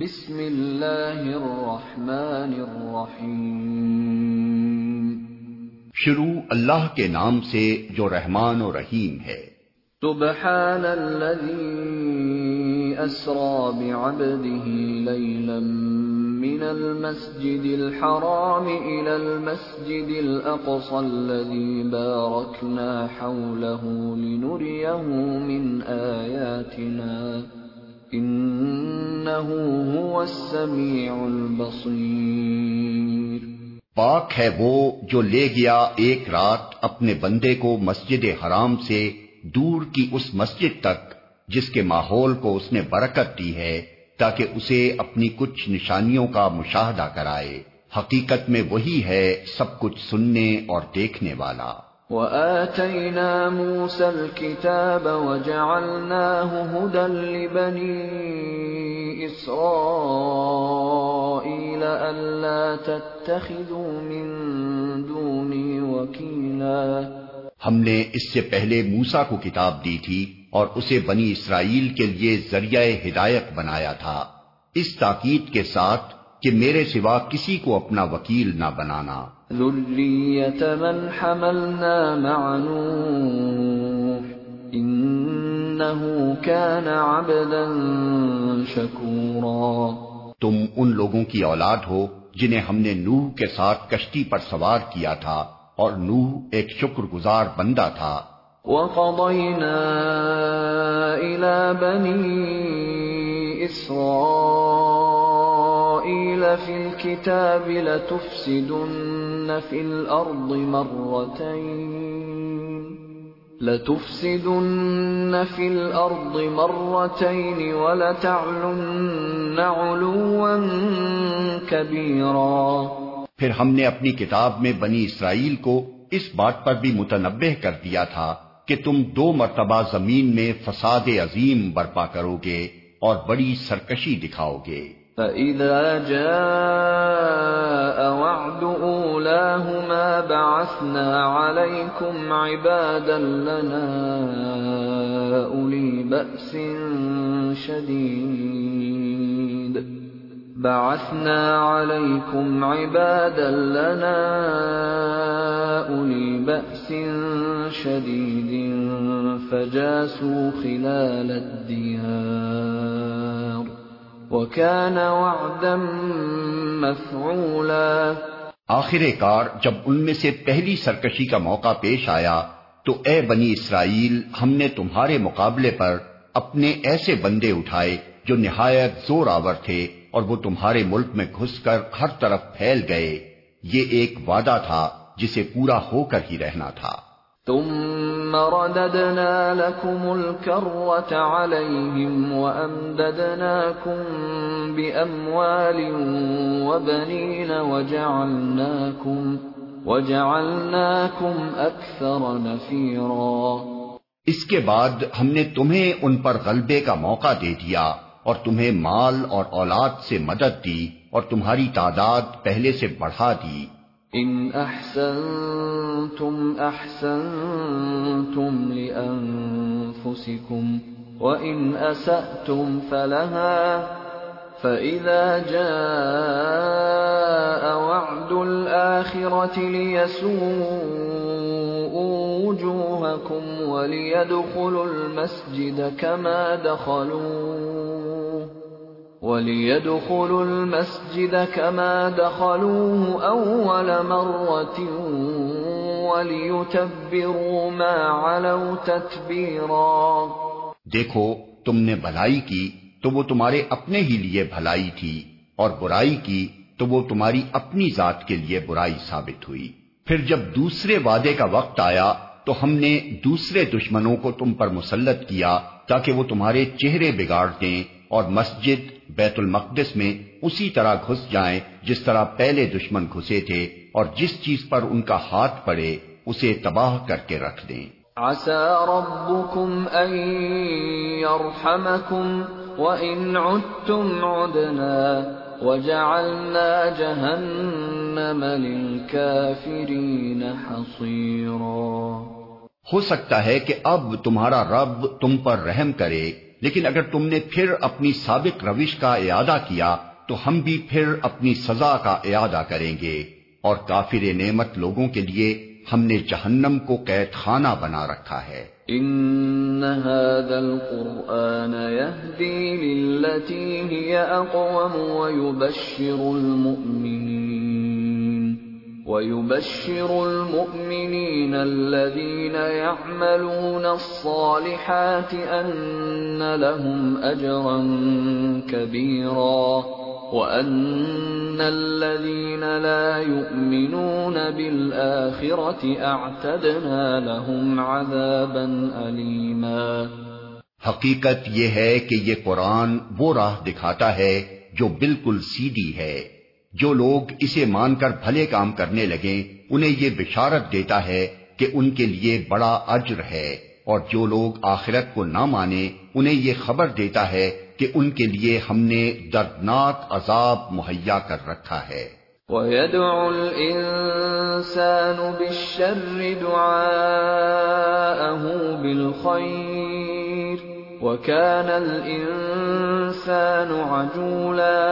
بسم اللہ الرحمن الرحیم۔ شروع اللہ کے نام سے جو رحمان و رحیم ہے۔ سبحان الذي اسرا بعبده ليلا من المسجد الحرام الى المسجد الاقصى الذي باركنا حوله لنريه من اياتنا انه هو السميع البصير پاک ہے وہ جو لے گیا ایک رات اپنے بندے کو مسجد حرام سے دور کی اس مسجد تک، جس کے ماحول کو اس نے برکت دی ہے، تاکہ اسے اپنی کچھ نشانیوں کا مشاہدہ کرائے۔ حقیقت میں وہی ہے سب کچھ سننے اور دیکھنے والا۔ وآتينا موسى الكتاب وجعلناه هدى لبني إسرائيل ألا تتخذوا من دوني وكيلا. ہم نے اس سے پہلے موسا کو کتاب دی تھی اور اسے بنی اسرائیل کے لیے ذریعہ ہدایت بنایا تھا۔ اس تاکید کے ساتھ کہ میرے سوا کسی کو اپنا وکیل نہ بنانا۔ ذرية من حملنا مع نوح إنه كان عبدا شكورا تم ان لوگوں کی اولاد ہو جنہیں ہم نے نوح کے ساتھ کشتی پر سوار کیا تھا اور نوح ایک شکر گزار بندہ تھا۔ وقضينا إلى بني إسرائيل في الكتاب لتفسدن في الأرض مرتين لتفسدن في الأرض مرتين ولتعلن علوا كبيرا پھر ہم نے اپنی کتاب میں بنی اسرائیل کو اس بات پر بھی متنبع کر دیا تھا کہ تم دو مرتبہ زمین میں فساد عظیم برپا کرو گے اور بڑی سرکشی دکھاؤ گے۔ فَإِذَا جَاءَ وَعْدُ أُولَاهُمَا بَعَثْنَا عَلَيْكُمْ عِبَادًا لَنَا أُولِي بَأْسٍ شَدِيدٍ بعثنا عليكم عبادا لنا أولي بأس شديد فجاسوا خلال الديار وكان وعدا مفعولا. آخر کار، جب ان میں سے پہلی سرکشی کا موقع پیش آیا، تو اے بنی اسرائیل، ہم نے تمہارے مقابلے پر اپنے ایسے بندے اٹھائے جو نہایت زور آور تھے اور وہ تمہارے ملک میں گھس کر ہر طرف پھیل گئے۔ یہ ایک وعدہ تھا جسے پورا ہو کر ہی رہنا تھا۔ ثم رددنا لكم الكرة عليهم وأمددناكم بأموال وبنين وجعلناكم وجعلناكم أكثر نفيرا اس کے بعد ہم نے تمہیں ان پر غلبے کا موقع دے دیا اور تمہیں مال اور اولاد سے مدد دی اور تمہاری تعداد پہلے سے بڑھا دی۔ ان احسنتم احسنتم لانفسكم وان اسأتم فلها فاذا جاء وعد الاخرة ليسوءوا وجوهكم وليدخلوا المسجد كما دخلوه وليدخلوا المسجد كما دخلوه أول مرة وليتبروا ما علوا تتبيرا دیکھو، تم نے بھلائی کی تو وہ تمہارے اپنے ہی لیے بھلائی تھی، اور برائی کی تو وہ تمہاری اپنی ذات کے لیے برائی ثابت ہوئی۔ پھر جب دوسرے وعدے کا وقت آیا تو ہم نے دوسرے دشمنوں کو تم پر مسلط کیا تاکہ وہ تمہارے چہرے بگاڑ دیں اور مسجد بیت المقدس میں اسی طرح گھس جائیں جس طرح پہلے دشمن گھسے تھے اور جس چیز پر ان کا ہاتھ پڑے اسے تباہ کر کے رکھ دیں۔ عسى ربكم أن يرحمكم وإن عدتم عدنا وجعلنا جهنم للكافرين حصيرا۔ ہو سکتا ہے کہ اب تمہارا رب تم پر رحم کرے لیکن اگر تم نے پھر اپنی سابق روش کا اعادہ کیا، تو ہم بھی پھر اپنی سزا کا اعادہ کریں گے۔ اور کافر نعمت لوگوں کے لیے ہم نے جہنم کو قید خانہ بنا رکھا ہے۔ ان هذا القرآن يهدي للتي هي اقوم ويبشر المؤمنين۔ ويبشر المؤمنين الذين يعملون الصالحات ان لهم اجرا كبيرا وان الذين لا يؤمنون بالاخره اعتدنا لهم عذابا اليما حقیقت یہ ہے کہ یہ قرآن وہ راہ دکھاتا ہے جو بالکل سیدھی ہے۔ جو لوگ اسے مان کر بھلے کام کرنے لگیں، انہیں یہ بشارت دیتا ہے کہ ان کے لیے بڑا اجر ہے، اور جو لوگ آخرت کو نہ مانے انہیں یہ خبر دیتا ہے کہ ان کے لیے ہم نے دردناک عذاب مہیا کر رکھا ہے۔ وَيَدْعُ الْإِنسَانُ بِالشَّرِّ دُعَاءَهُ بِالْخَيْرِ وَكَانَ الْإِنسَانُ عَجُولًا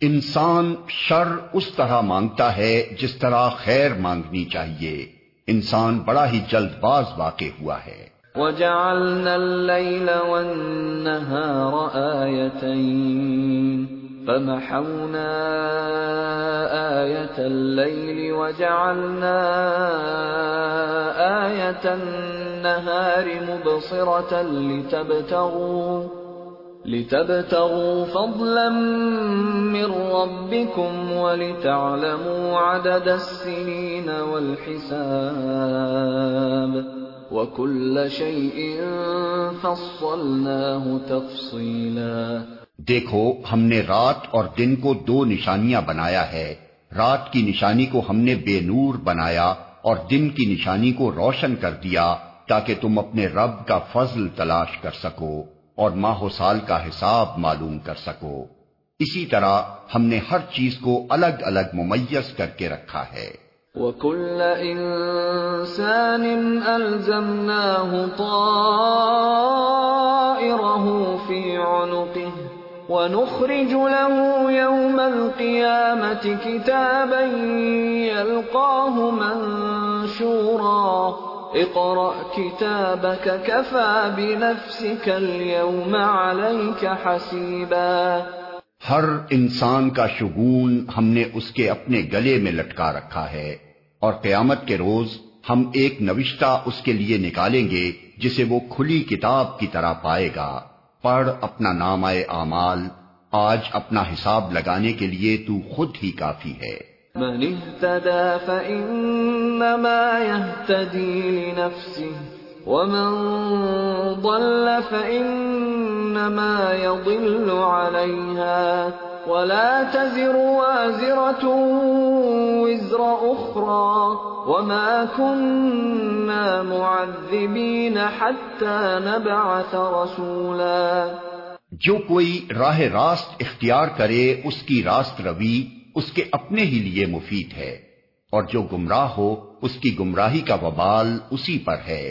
انسان شر اس طرح مانگتا ہے جس طرح خیر مانگنی چاہیے۔ انسان بڑا ہی جلد باز واقع ہوا ہے۔ وجعلنا الليل والنهار آيتين، فمحونا آية الليل وجعلنا آية النهار مبصرة لتبتغوا لتبتغوا فضلا من ربكم ولتعلموا عدد السنين والحساب وَكُلَّ شَيْءٍ فَصَّلْنَاهُ تَفْصِيلًا. دیکھو، ہم نے رات اور دن کو دو نشانیاں بنایا ہے۔ رات کی نشانی کو ہم نے بے نور بنایا اور دن کی نشانی کو روشن کر دیا تاکہ تم اپنے رب کا فضل تلاش کر سکو۔ اور ماہ و سال کا حساب معلوم کر سکو۔ اسی طرح ہم نے ہر چیز کو الگ الگ ممیز کر کے رکھا ہے۔ وَكُلَّ إِنسَانٍ أَلْزَمْنَاهُ طَائِرَهُ فِي عُنُقِهِ وَنُخْرِجُ لَهُ يَوْمَ الْقِيَامَةِ كِتَابًا يَلْقَاهُ مَنشُورًا اقرأ كتابك كفى بنفسك اليوم عليك حسيبا ہر انسان کا شگون ہم نے اس کے اپنے گلے میں لٹکا رکھا ہے اور قیامت کے روز ہم ایک نوشتہ اس کے لیے نکالیں گے جسے وہ کھلی کتاب کی طرح پائے گا۔ پڑھ اپنا نام آئے اعمال، آج اپنا حساب لگانے کے لیے تو خود ہی کافی ہے۔ من اهتدى فإنما يهتدي لنفسه، ومن ضل فإنما يضل عليها. ولا تزر وازرة وزر أخرى، وما كنا معذبين حتى نبعث رسولا. جو کوئی راہ راست اختیار کرے، اس کی راست روی اس کے اپنے ہی لیے مفید ہے، اور جو گمراہ ہو، اس کی گمراہی کا وبال اسی پر ہے۔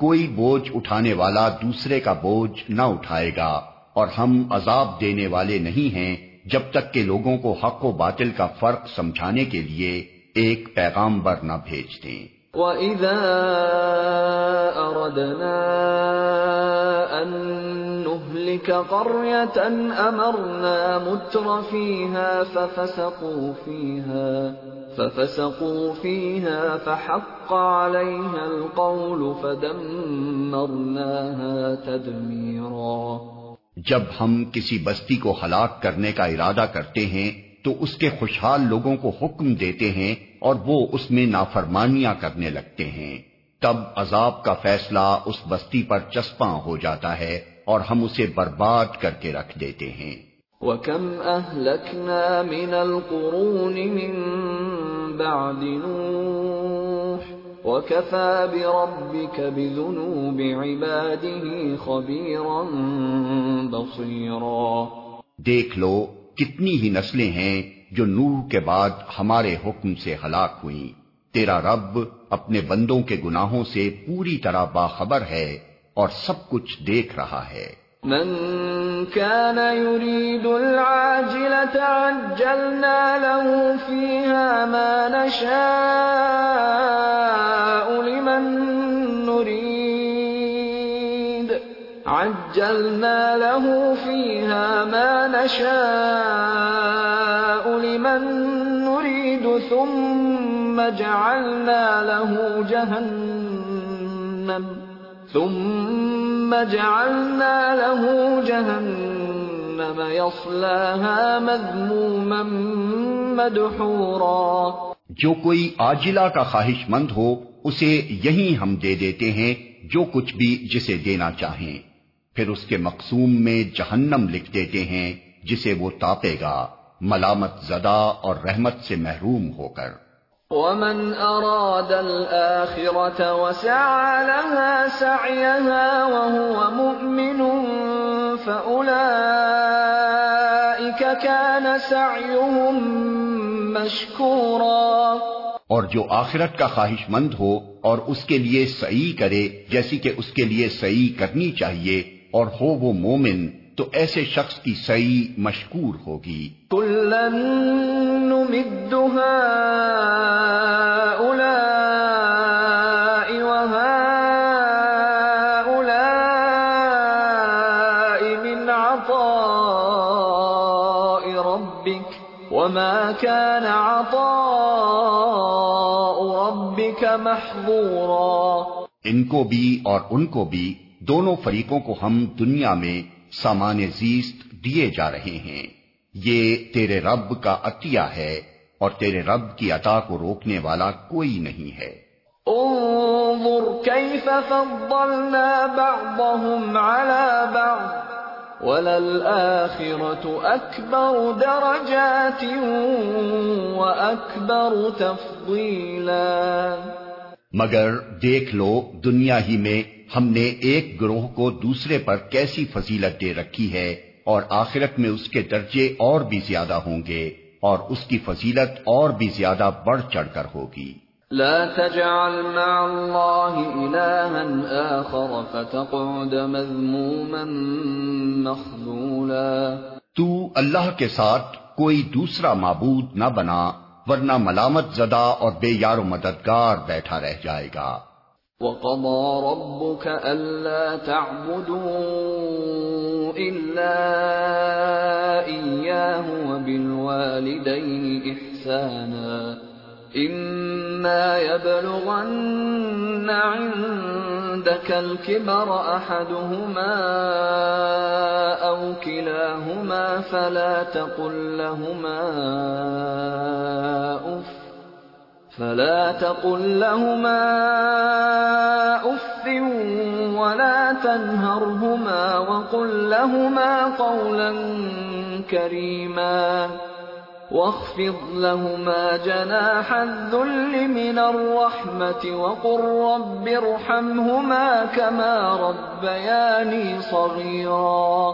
کوئی بوجھ اٹھانے والا دوسرے کا بوجھ نہ اٹھائے گا، اور ہم عذاب دینے والے نہیں ہیں جب تک کہ لوگوں کو حق و باطل کا فرق سمجھانے کے لیے ایک پیغام بر نہ بھیج دیں۔ وَإِذَا أَرَدْنَا أَن نُهْلِكَ قَرْيَةً أَمَرْنَا مُتْرَ فِيهَا فَفَسَقُوا فِيهَا ففسقوا فيها فحق عليها القول فدمرناها تدميرا جب ہم کسی بستی کو ہلاک کرنے کا ارادہ کرتے ہیں تو اس کے خوشحال لوگوں کو حکم دیتے ہیں اور وہ اس میں نافرمانیاں کرنے لگتے ہیں۔ تب عذاب کا فیصلہ اس بستی پر چسپاں ہو جاتا ہے اور ہم اسے برباد کر کے رکھ دیتے ہیں۔ وَكَمْ أَهْلَكْنَا مِنَ الْقُرُونِ مِنْ بَعْدِ نُوحٍ وَكَفَى بِرَبِّكَ بِذُنُوبِ عِبَادِهِ خَبِيرًا بَصِيرًا۔ دیکھ لو کتنی ہی نسلیں ہیں جو نوح کے بعد ہمارے حکم سے ہلاک ہوئیں۔ تیرا رب اپنے بندوں کے گناہوں سے پوری طرح باخبر ہے اور سب کچھ دیکھ رہا ہے۔ من كان يريد العاجلة عجلنا له فيها ما نشاء لمن نريد عجلنا له فيها ما نشاء لمن نريد ثم جعلنا له جهنم. ثم جعلنا له جهنم يصلاها مذموما مدحورا. جو کوئی آجلا کا خواہش مند ہو، اسے یہی ہم دے دیتے ہیں جو کچھ بھی جسے دینا چاہیں۔ پھر اس کے مقصوم میں جہنم لکھ دیتے ہیں جسے وہ تاپے گا۔ ملامت زدہ اور رحمت سے محروم ہو کر۔ ومن أراد الآخرة وسعى لها سعيها وهو مؤمن فأولئك كان سعيهم مشكورا۔ اور جو آخرت کا خواہش مند ہو اور اس کے لیے سعی کرے جیسی کہ اس کے لیے سعی کرنی چاہیے اور ہو وہ مومن تو ایسے شخص کی سعی مشکور ہوگی۔ ربك وما كان عطاء ربك محظورا۔ ان کو بھی اور ان کو بھی دونوں فریقوں کو ہم دنیا میں سامان زیست دیے جا رہے ہیں۔ یہ تیرے رب کا عطیہ ہے اور تیرے رب کی عطا کو روکنے والا کوئی نہیں ہے۔ انظر كيف فضلنا بعضهم على بعض وللآخرة أكبر درجات وأكبر تفضيلا مگر دیکھ لو دنیا ہی میں ہم نے ایک گروہ کو دوسرے پر کیسی فضیلت دے رکھی ہے اور آخرت میں اس کے درجے اور بھی زیادہ ہوں گے اور اس کی فضیلت اور بھی زیادہ بڑھ چڑھ کر ہوگی۔ لا تجعل مع الله إلها آخر فتقعد مذموما مخذولا۔ تو اللہ کے ساتھ کوئی دوسرا معبود نہ بنا ورنہ ملامت زدہ اور بے یار و مددگار بیٹھا رہ جائے گا۔ وقضى ربك ألا تعبدوا إلا إياه وبالوالدين إحسانا إما يبلغن عندك الكبر أحدهما أو كلاهما فلا تقل لهما أف فلا تقل لهما أف ولا تنهرهما وقل لهما قولا كريما واخفض لهما جناح الذل من الرحمة وقل رب ارحمهما كما ربياني صغيرا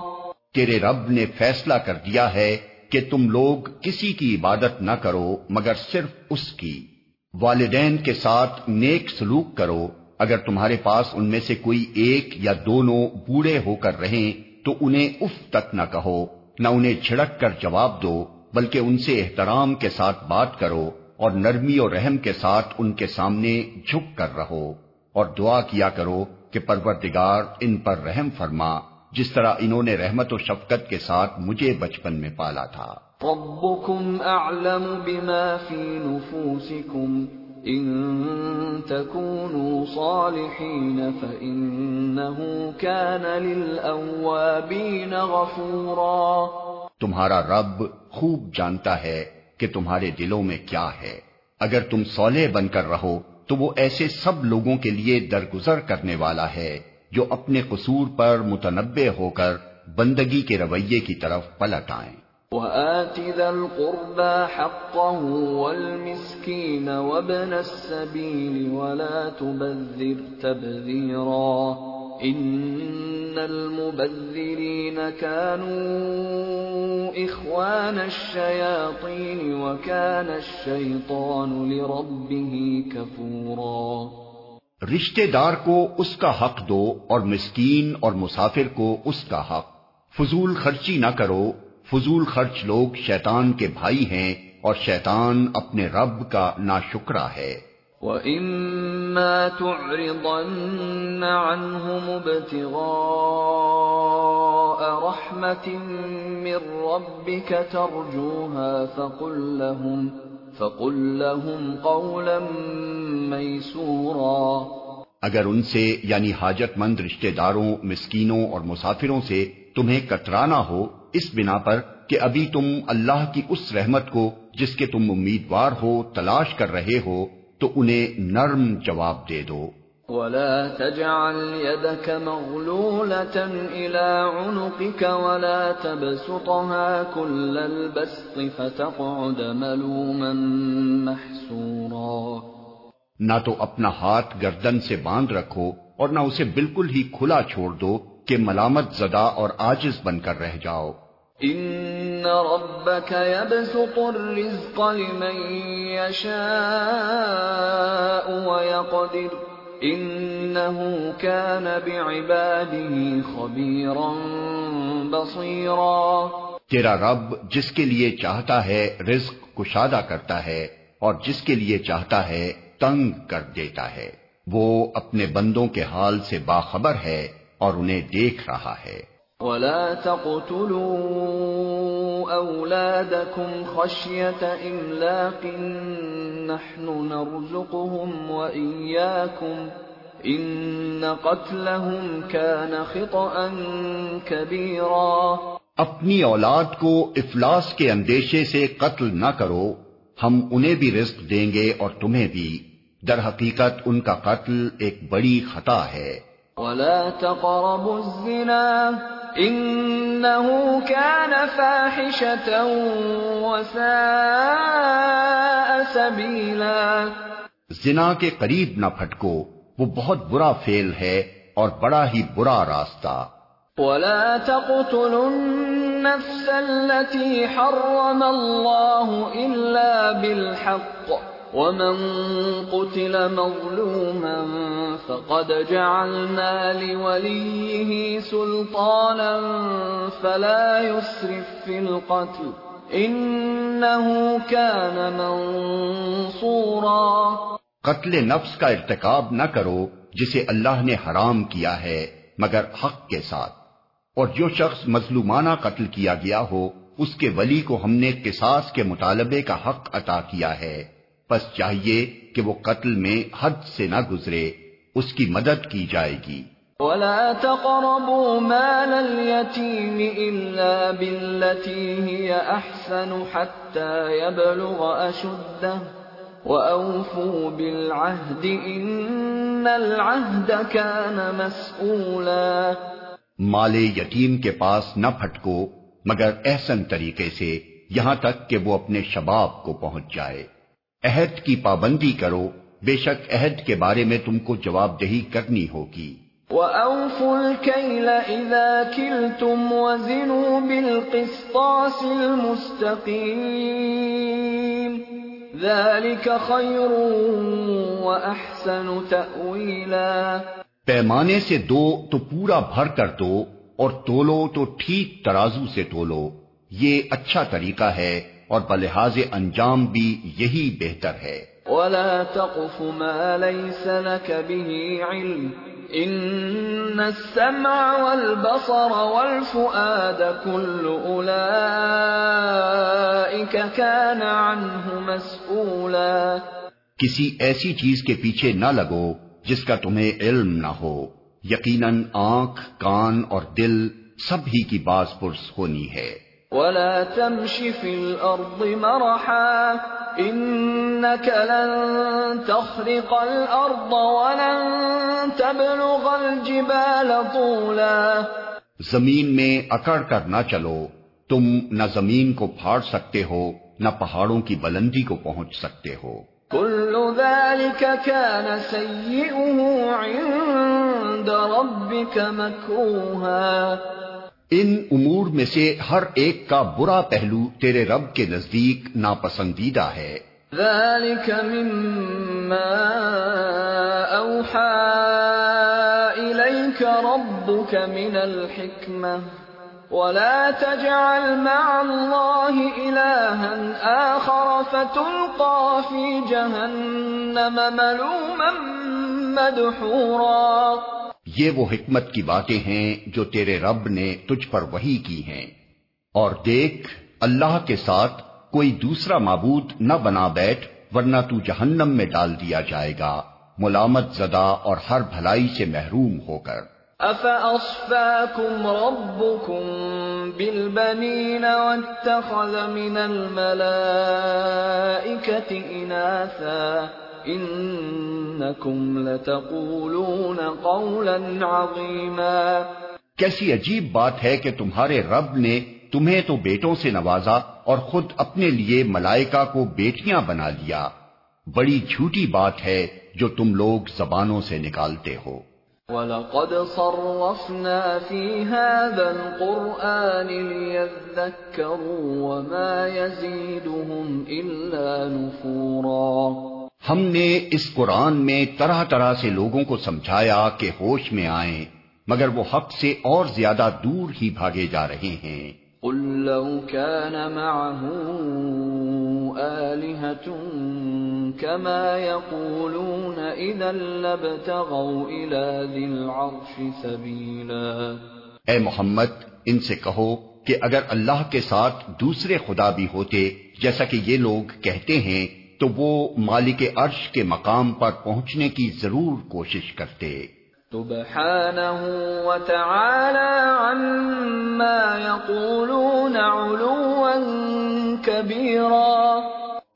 تیرے رب نے فیصلہ کر دیا ہے کہ تم لوگ کسی کی عبادت نہ کرو مگر صرف اس کی۔ والدین کے ساتھ نیک سلوک کرو۔ اگر تمہارے پاس ان میں سے کوئی ایک یا دونوں بوڑھے ہو کر رہیں، تو انہیں اف تک نہ کہو، نہ انہیں چھڑک کر جواب دو، بلکہ ان سے احترام کے ساتھ بات کرو اور نرمی اور رحم کے ساتھ ان کے سامنے جھک کر رہو۔ اور دعا کیا کرو کہ پروردگار ان پر رحم فرما، جس طرح انہوں نے رحمت و شفقت کے ساتھ مجھے بچپن میں پالا تھا۔ ربكم اعلم بما في نفوسكم ان تكونوا صالحين فانه كان للاوابين غفورا تمہارا رب خوب جانتا ہے کہ تمہارے دلوں میں کیا ہے۔ اگر تم صالح بن کر رہو، تو وہ ایسے سب لوگوں کے لیے درگزر کرنے والا ہے جو اپنے قصور پر متنبع ہو کر بندگی کے رویے کی طرف پلٹ آئیں۔ وآت ذا القربى حقه والمسكين وابن السبيل ولا تبذر تبذيرا إن المبذرين كانوا إخوان الشياطين وكان الشيطان لربه كفورا رشتے دار کو اس کا حق دو اور مسکین اور مسافر کو اس کا حق۔ فضول خرچی نہ کرو فضول خرچ لوگ شیطان کے بھائی ہیں اور شیطان اپنے رب کا نا شکرا ہے۔ وَإِمَّا تُعْرِضَنَّ عَنْهُمُ ابْتِغَاءَ رَحْمَةٍ مِّن رَّبِّكَ تَرْجُوهَا فَقُل لَّهُمْ فَقُل لَّهُمْ قَوْلًا مَّيْسُورًا۔ اگر ان سے یعنی حاجت مند رشتہ داروں مسکینوں اور مسافروں سے تمہیں کترانا ہو اس بنا پر کہ ابھی تم اللہ کی اس رحمت کو جس کے تم امیدوار ہو تلاش کر رہے ہو تو انہیں نرم جواب دے دو۔ ولا تجعل يدك مغلولة إلى عنقك ولا تبسطها كل البسط فتقعد ملوما محسورا۔ نہ تو اپنا ہاتھ گردن سے باندھ رکھو اور نہ اسے بالکل ہی کھلا چھوڑ دو کہ ملامت زدہ اور آجز بن کر رہ جاؤ۔ ان ربك يبسط الرزق لمن يشاء ويقدر انه كان بعباده خبيرا بصيرا۔ تیرا رب جس کے لیے چاہتا ہے رزق کشادہ کرتا ہے اور جس کے لیے چاہتا ہے تنگ کر دیتا ہے۔ وہ اپنے بندوں کے حال سے باخبر ہے اور انہیں دیکھ رہا ہے۔ ولا تقتلوا أولادكم خشية إملاق نحن نرزقهم وإياكم إن قتلهم كان خطأ كبيرا اپنی اولاد کو افلاس کے اندیشے سے قتل نہ کرو ہم انہیں بھی رزق دیں گے اور تمہیں بھی۔ در حقیقت ان کا قتل ایک بڑی خطا ہے۔ ولا تقربوا الزنا انه كان فاحشة وساء سبيلا. زنا کے قریب نہ پھٹکو وہ بہت برا فعل ہے اور بڑا ہی برا راستہ۔ ولا تقتلوا النفس التي حرم الله الا بالحق۔ ومن قتل مظلوما فقد جعلنا لوليه سلطانا فلا يسرف في القتل انه كان منصورا قتل نفس کا ارتکاب نہ کرو جسے اللہ نے حرام کیا ہے، مگر حق کے ساتھ۔ اور جو شخص مظلومانہ قتل کیا گیا ہو، اس کے ولی کو ہم نے قصاص کے مطالبے کا حق عطا کیا ہے۔ پس چاہیے کہ وہ قتل میں حد سے نہ گزرے اس کی مدد کی جائے گی۔ ولا تقربوا مال اليتيم إلا بالتي هي أحسن حتى يبلغ أشده وأوفوا بالعهد إن العهد كان مسؤولا مال یتیم کے پاس نہ پھٹکو مگر احسن طریقے سے یہاں تک کہ وہ اپنے شباب کو پہنچ جائے۔ عہد کی پابندی کرو بے شک عہد کے بارے میں تم کو جواب دہی کرنی ہوگی۔ وَأَوْفُوا الْكَيْلَ إِذَا كِلْتُمْ وَزِنُوا بِالْقِسْطَاسِ الْمُسْتَقِيمِ ذَلِكَ خَيْرٌ وَأَحْسَنُ تَأْوِيلًا۔ پیمانے سے دو تو پورا بھر کر دو اور تولو تو ٹھیک ترازو سے تولو۔ یہ اچھا طریقہ ہے۔ اور بلحاظ انجام بھی یہی بہتر ہے۔ ولا تقف ما ليس لك به علم ان السمع والبصر والفؤاد كل اولئك كان عنه مسؤولا کسی ایسی چیز کے پیچھے نہ لگو جس کا تمہیں علم نہ ہو۔ یقیناً آنکھ کان اور دل سب ہی کی باز پرس ہونی ہے۔ ولا تمش في الأرض مرحا إنك لن تخرق الأرض ولن تبلغ الجبال طولا زمین میں اکڑ کر نہ چلو۔ تم نہ زمین کو پھاڑ سکتے ہو نہ پہاڑوں کی بلندی کو پہنچ سکتے ہو۔ كل ذلك كان سيئه عند ربك مكروها ان امور میں سے ہر ایک کا برا پہلو تیرے رب کے نزدیک ناپسندیدہ ہے۔ ذلك مما أوحى إليك ربك من الحكمة ولا تجعل مع الله إلها آخر فتلقى في جهنم ملوما مدحورا یہ وہ حکمت کی باتیں ہیں جو تیرے رب نے تجھ پر وہی کی ہیں۔ اور دیکھ، اللہ کے ساتھ کوئی دوسرا معبود نہ بنا بیٹھ، ورنہ تو جہنم میں ڈال دیا جائے گا۔ ملامت زدہ اور ہر بھلائی سے محروم ہو کر۔ افاصفاكم ربكم بالبنين واتخذ من الملائكة اناثا انكم لتقولون قولا عظيما۔ کیسی عجیب بات ہے کہ تمہارے رب نے تمہیں تو بیٹوں سے نوازا اور خود اپنے لیے ملائکہ کو بیٹیاں بنا لیا۔ بڑی جھوٹی بات ہے جو تم لوگ زبانوں سے نکالتے ہو۔ وَلَقَدْ صَرَّفْنَا فِي هَذَا الْقُرْآنِ لِيَذَّكَّرُوا وَمَا يَزِيدُهُمْ إِلَّا نُفُورًا۔ ہم نے اس قرآن میں طرح طرح سے لوگوں کو سمجھایا کہ ہوش میں آئیں مگر وہ حق سے اور زیادہ دور ہی بھاگے جا رہے ہیں۔ قل لو كان معه آلهة كما يقولون إذا لابتغوا إلى ذي العرش سبيلا۔ اے محمد ان سے کہو کہ اگر اللہ کے ساتھ دوسرے خدا بھی ہوتے جیسا کہ یہ لوگ کہتے ہیں تو وہ مالک عرش کے مقام پر پہنچنے کی ضرور کوشش کرتے۔ سبحانه وتعالى عما يقولون علوا كبيرا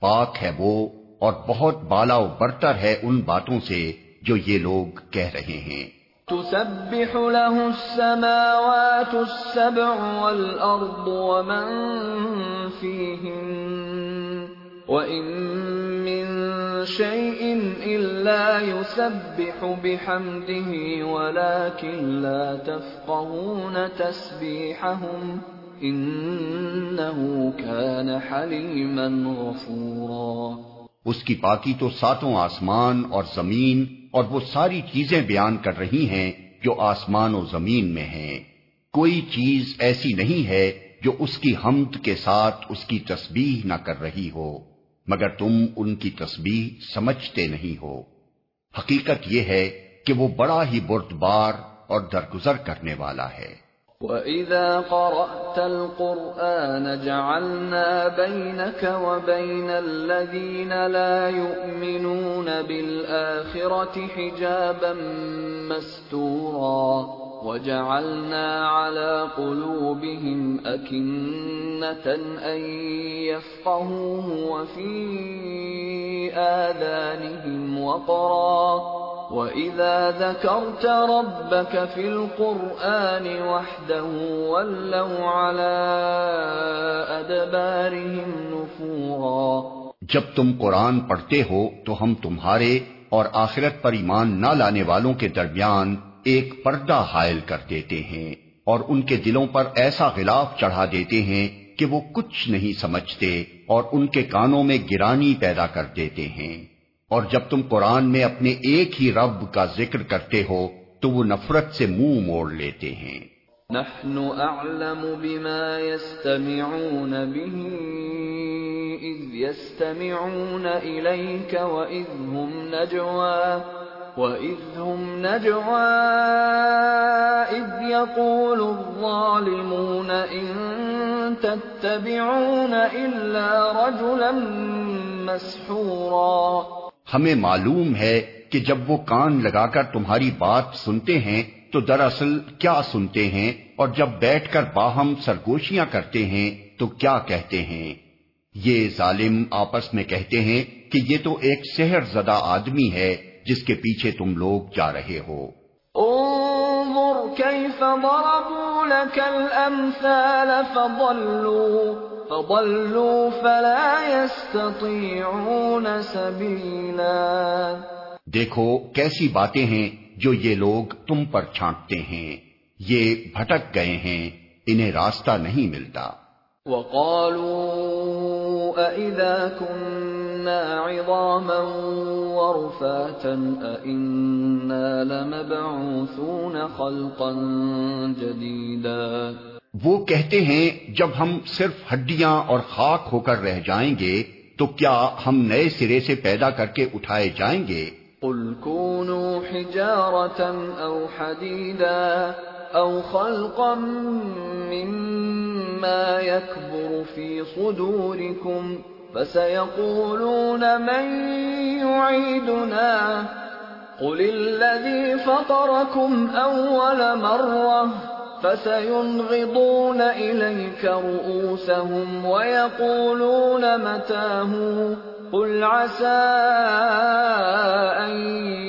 پاک ہے وہ اور بہت بالا و برتر ہے ان باتوں سے جو یہ لوگ کہہ رہے ہیں۔ تسبح له السماوات السبع والأرض ومن فيهن وإن شيء إلا يسبح بحمده ولكن لا تفقهون تسبيحهم إنه كان حليما غفورا اس کی پاکی تو ساتوں آسمان اور زمین اور وہ ساری چیزیں بیان کر رہی ہیں جو آسمان و زمین میں ہیں۔ کوئی چیز ایسی نہیں ہے جو اس کی حمد کے ساتھ اس کی تسبیح نہ کر رہی ہو۔ مگر تم ان کی تسبیح سمجھتے نہیں ہو۔ حقیقت یہ ہے کہ وہ بڑا ہی بردبار اور درگزر کرنے والا ہے۔ وَإِذَا قَرَأْتَ الْقُرْآنَ جَعَلْنَا بَيْنَكَ وَبَيْنَ الَّذِينَ لَا يُؤْمِنُونَ بِالْآخِرَةِ حِجَابًا مَسْتُورًا۔ وجعلنا على قلوبهم أكنة أن يفقهوه وفي آذانهم وقرا. وإذا ذكرت ربك في القرآن وحده ولوا على أدبارهم نفورا. جب تم قرآن پڑھتے ہو تو ہم تمہارے اور آخرت پر ایمان نہ لانے والوں کے درمیان ایک پردہ حائل کر دیتے ہیں اور ان کے دلوں پر ایسا غلاف چڑھا دیتے ہیں کہ وہ کچھ نہیں سمجھتے اور ان کے کانوں میں گرانی پیدا کر دیتے ہیں۔ اور جب تم قرآن میں اپنے ایک ہی رب کا ذکر کرتے ہو، تو وہ نفرت سے منہ موڑ لیتے ہیں۔ نحن اعلم بما يستمعون به اذ يستمعون اليك واذ هم نجوا وَإِذْ هُمْ نَجْوَى إِذْ يَقُولُ الظَّالِمُونَ إِن تَتَّبِعُونَ إِلَّا رَجُلًا مَسْحُورًا ہمیں معلوم ہے کہ جب وہ کان لگا کر تمہاری بات سنتے ہیں تو دراصل کیا سنتے ہیں اور جب بیٹھ کر باہم سرگوشیاں کرتے ہیں تو کیا کہتے ہیں؟ یہ ظالم آپس میں کہتے ہیں کہ یہ تو ایک سحر زدہ آدمی ہے جس کے پیچھے تم لوگ جا رہے ہو۔ انظر كيف ضربوا لك الامثال فضلوا فضلوا فلا يستطيعون سبيلا دیکھو کیسی باتیں ہیں جو یہ لوگ تم پر چھانٹتے ہیں۔ یہ بھٹک گئے ہیں انہیں راستہ نہیں ملتا۔ وقالوا أَإِذَا كُنَّا كنا عظاما ورفاتا أئنا لمبعوثون خلقا جديدا۔ وہ کہتے ہیں جب ہم صرف ہڈیاں اور خاک ہو کر رہ جائیں گے تو کیا ہم نئے سرے سے پیدا کر کے اٹھائے جائیں گے؟ قل كونوا حجارة أو حديدا أو خلقا مما يكبر في صدوركم فسيقولون من يعيدنا؟ قل الذي فطركم أول مرة فسينغضون إليك رؤوسهم ويقولون متاه؟ قل عسى أن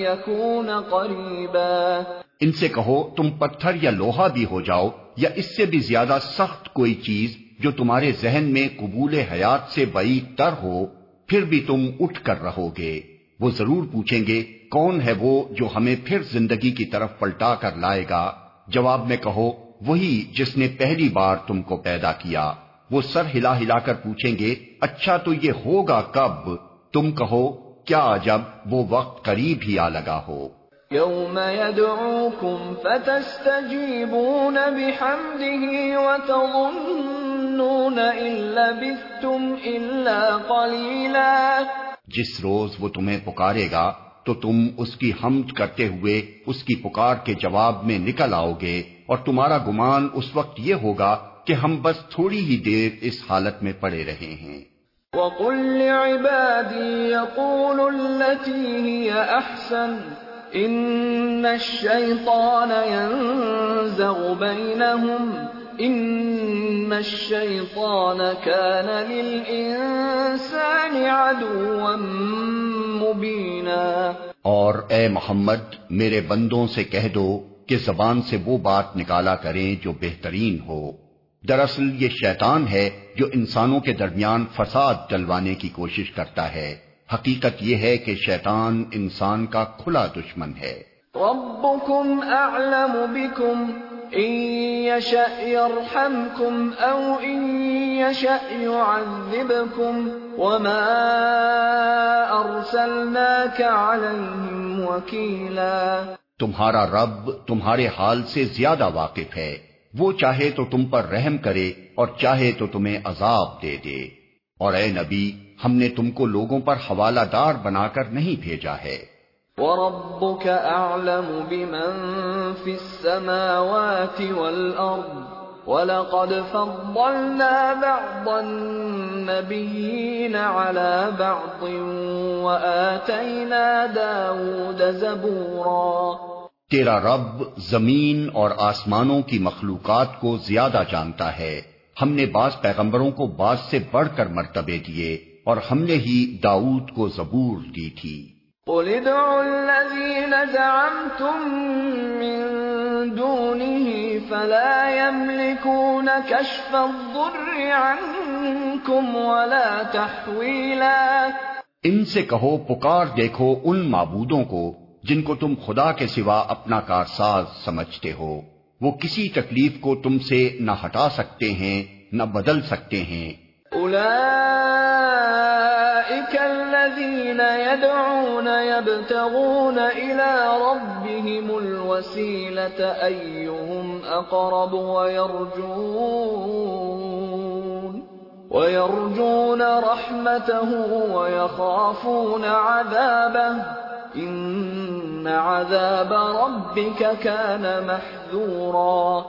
يكون قريبا. ان سے کہو تم پتھر یا لوہا بھی ہو جاؤ یا اس سے بھی زیادہ سخت کوئی چیز جو تمہارے ذہن میں قبول حیات سے بعید تر ہو، پھر بھی تم اٹھ کر رہو گے۔ وہ ضرور پوچھیں گے، کون ہے وہ جو ہمیں پھر زندگی کی طرف پلٹا کر لائے گا؟ جواب میں کہو، وہی جس نے پہلی بار تم کو پیدا کیا۔ وہ سر ہلا ہلا کر پوچھیں گے اچھا تو یہ ہوگا کب؟ تم کہو، کیا جب وہ وقت قریب ہی آ لگا ہو۔ يوم يدعوكم فتستجيبون بحمده وتظنون إن لبثتم إلا قليلا جس روز وہ تمہیں پکارے گا تو تم اس کی حمد کرتے ہوئے اس کی پکار کے جواب میں نکل آؤ گے اور تمہارا گمان اس وقت یہ ہوگا کہ ہم بس تھوڑی ہی دیر اس حالت میں پڑے رہے ہیں۔ وَقُلْ لِعِبَادِي يَقُولُ الَّتِي هِيَ أَحْسَنُ ان الشیطان ينزغ بینہم ان الشیطان کان للانسان عدوا مبینا اور اے محمد میرے بندوں سے کہہ دو کہ زبان سے وہ بات نکالا کریں جو بہترین ہو۔ دراصل یہ شیطان ہے جو انسانوں کے درمیان فساد ڈلوانے کی کوشش کرتا ہے۔ حقیقت یہ ہے کہ شیطان انسان کا کھلا دشمن ہے۔ ربكم اعلم بكم ان يرحمكم او ان يعذبكم وما ارسلناك عليهم وكيلا تمہارا رب تمہارے حال سے زیادہ واقف ہے۔ وہ چاہے تو تم پر رحم کرے اور چاہے تو تمہیں عذاب دے دے۔ اور اے نبی، ہم نے تم کو لوگوں پر حوالہ دار بنا کر نہیں بھیجا ہے۔ وَرَبُّكَ أَعْلَمُ بِمَن فِي السَّمَاوَاتِ وَالْأَرْضِ وَلَقَدْ فَضَّلْنَا بَعْضَ النَّبِيِّينَ عَلَى بَعْضٍ وَآتَيْنَا دَاوُودَ زَبُورًا تیرا رب زمین اور آسمانوں کی مخلوقات کو زیادہ جانتا ہے۔ ہم نے بعض پیغمبروں کو بعض سے بڑھ کر مرتبے دیے اور ہم نے ہی داؤد کو زبور دی تھی۔ قل ادعوا الذين زعمتم من دونه فلا يملكون كشف الضر عنكم ولا تحويلا ان سے کہو پکار دیکھو ان معبودوں کو جن کو تم خدا کے سوا اپنا کارساز سمجھتے ہو۔ وہ کسی تکلیف کو تم سے نہ ہٹا سکتے ہیں نہ بدل سکتے ہیں۔ الذين يدعون يبتغون إلى ربهم الوسيلة أيهم أقرب ويرجون ويرجون رحمته ويخافون عذابه إن عذاب ربك كان محذورا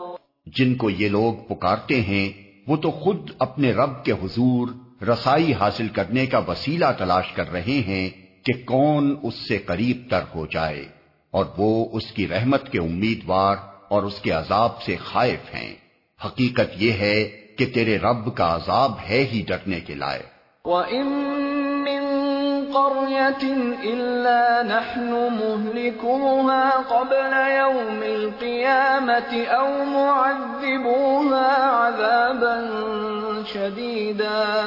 جن کو یہ لوگ پکارتے ہیں وہ تو خود اپنے رب کے حضور رسائی حاصل کرنے کا وسیلہ تلاش کر رہے ہیں کہ کون اس سے قریب تر ہو جائے اور وہ اس کی رحمت کے امیدوار اور اس کے عذاب سے خائف ہیں۔ حقیقت یہ ہے کہ تیرے رب کا عذاب ہے ہی ڈرنے کے لائے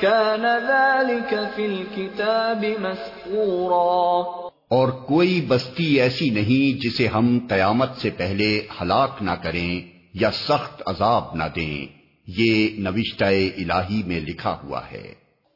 كان ذلك في الكتاب مسطورا. اور کوئی بستی ایسی نہیں جسے ہم قیامت سے پہلے ہلاک نہ کریں یا سخت عذاب نہ دیں، یہ نوشتہ الہی میں لکھا ہوا ہے۔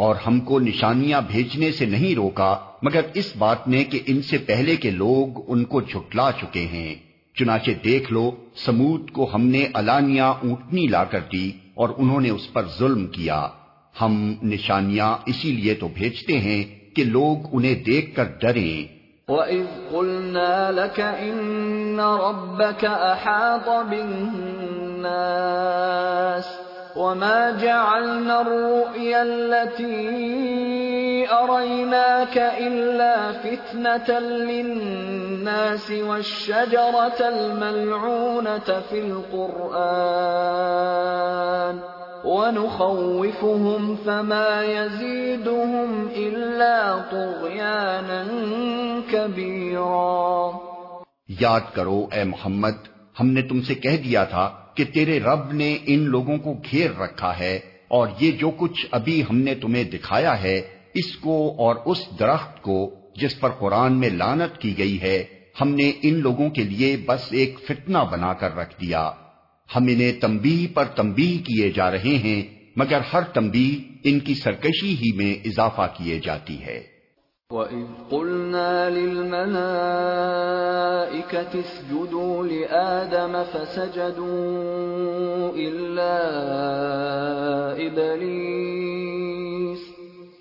اور ہم کو نشانیاں بھیجنے سے نہیں روکا، مگر اس بات نے کہ ان سے پہلے کے لوگ ان کو جھٹلا چکے ہیں۔ چنانچہ دیکھ لو، سمود کو ہم نے الانیا اونٹنی لا کر دی اور انہوں نے اس پر ظلم کیا۔ ہم نشانیاں اسی لیے تو بھیجتے ہیں کہ لوگ انہیں دیکھ کر ڈریں۔ وَإِذْ قُلْنَا لَكَ إِنَّ رَبَّكَ أَحَاطَ بِالنَّاسِ وما جعلنا الرؤيا التي أريناك إلا فتنة للناس والشجرة الملعونة في القرآن ونخوفهم فما يزيدهم إلا طغيانا كبيرا یاد کرو اے محمد، ہم نے تم سے کہہ دیا تھا کہ تیرے رب نے ان لوگوں کو گھیر رکھا ہے اور یہ جو کچھ ابھی ہم نے تمہیں دکھایا ہے، اس کو اور اس درخت کو جس پر قرآن میں لانت کی گئی ہے، ہم نے ان لوگوں کے لیے بس ایک فتنہ بنا کر رکھ دیا۔ ہم انہیں تمبی پر تمبی کیے جا رہے ہیں، مگر ہر تمبی ان کی سرکشی ہی میں اضافہ کیے جاتی ہے۔ وَإِذْ قُلْنَا لِلْمَلَائِكَةِ اسْجُدُوا لِآدَمَ فَسَجَدُوا إِلَّا إِبْلِيسَ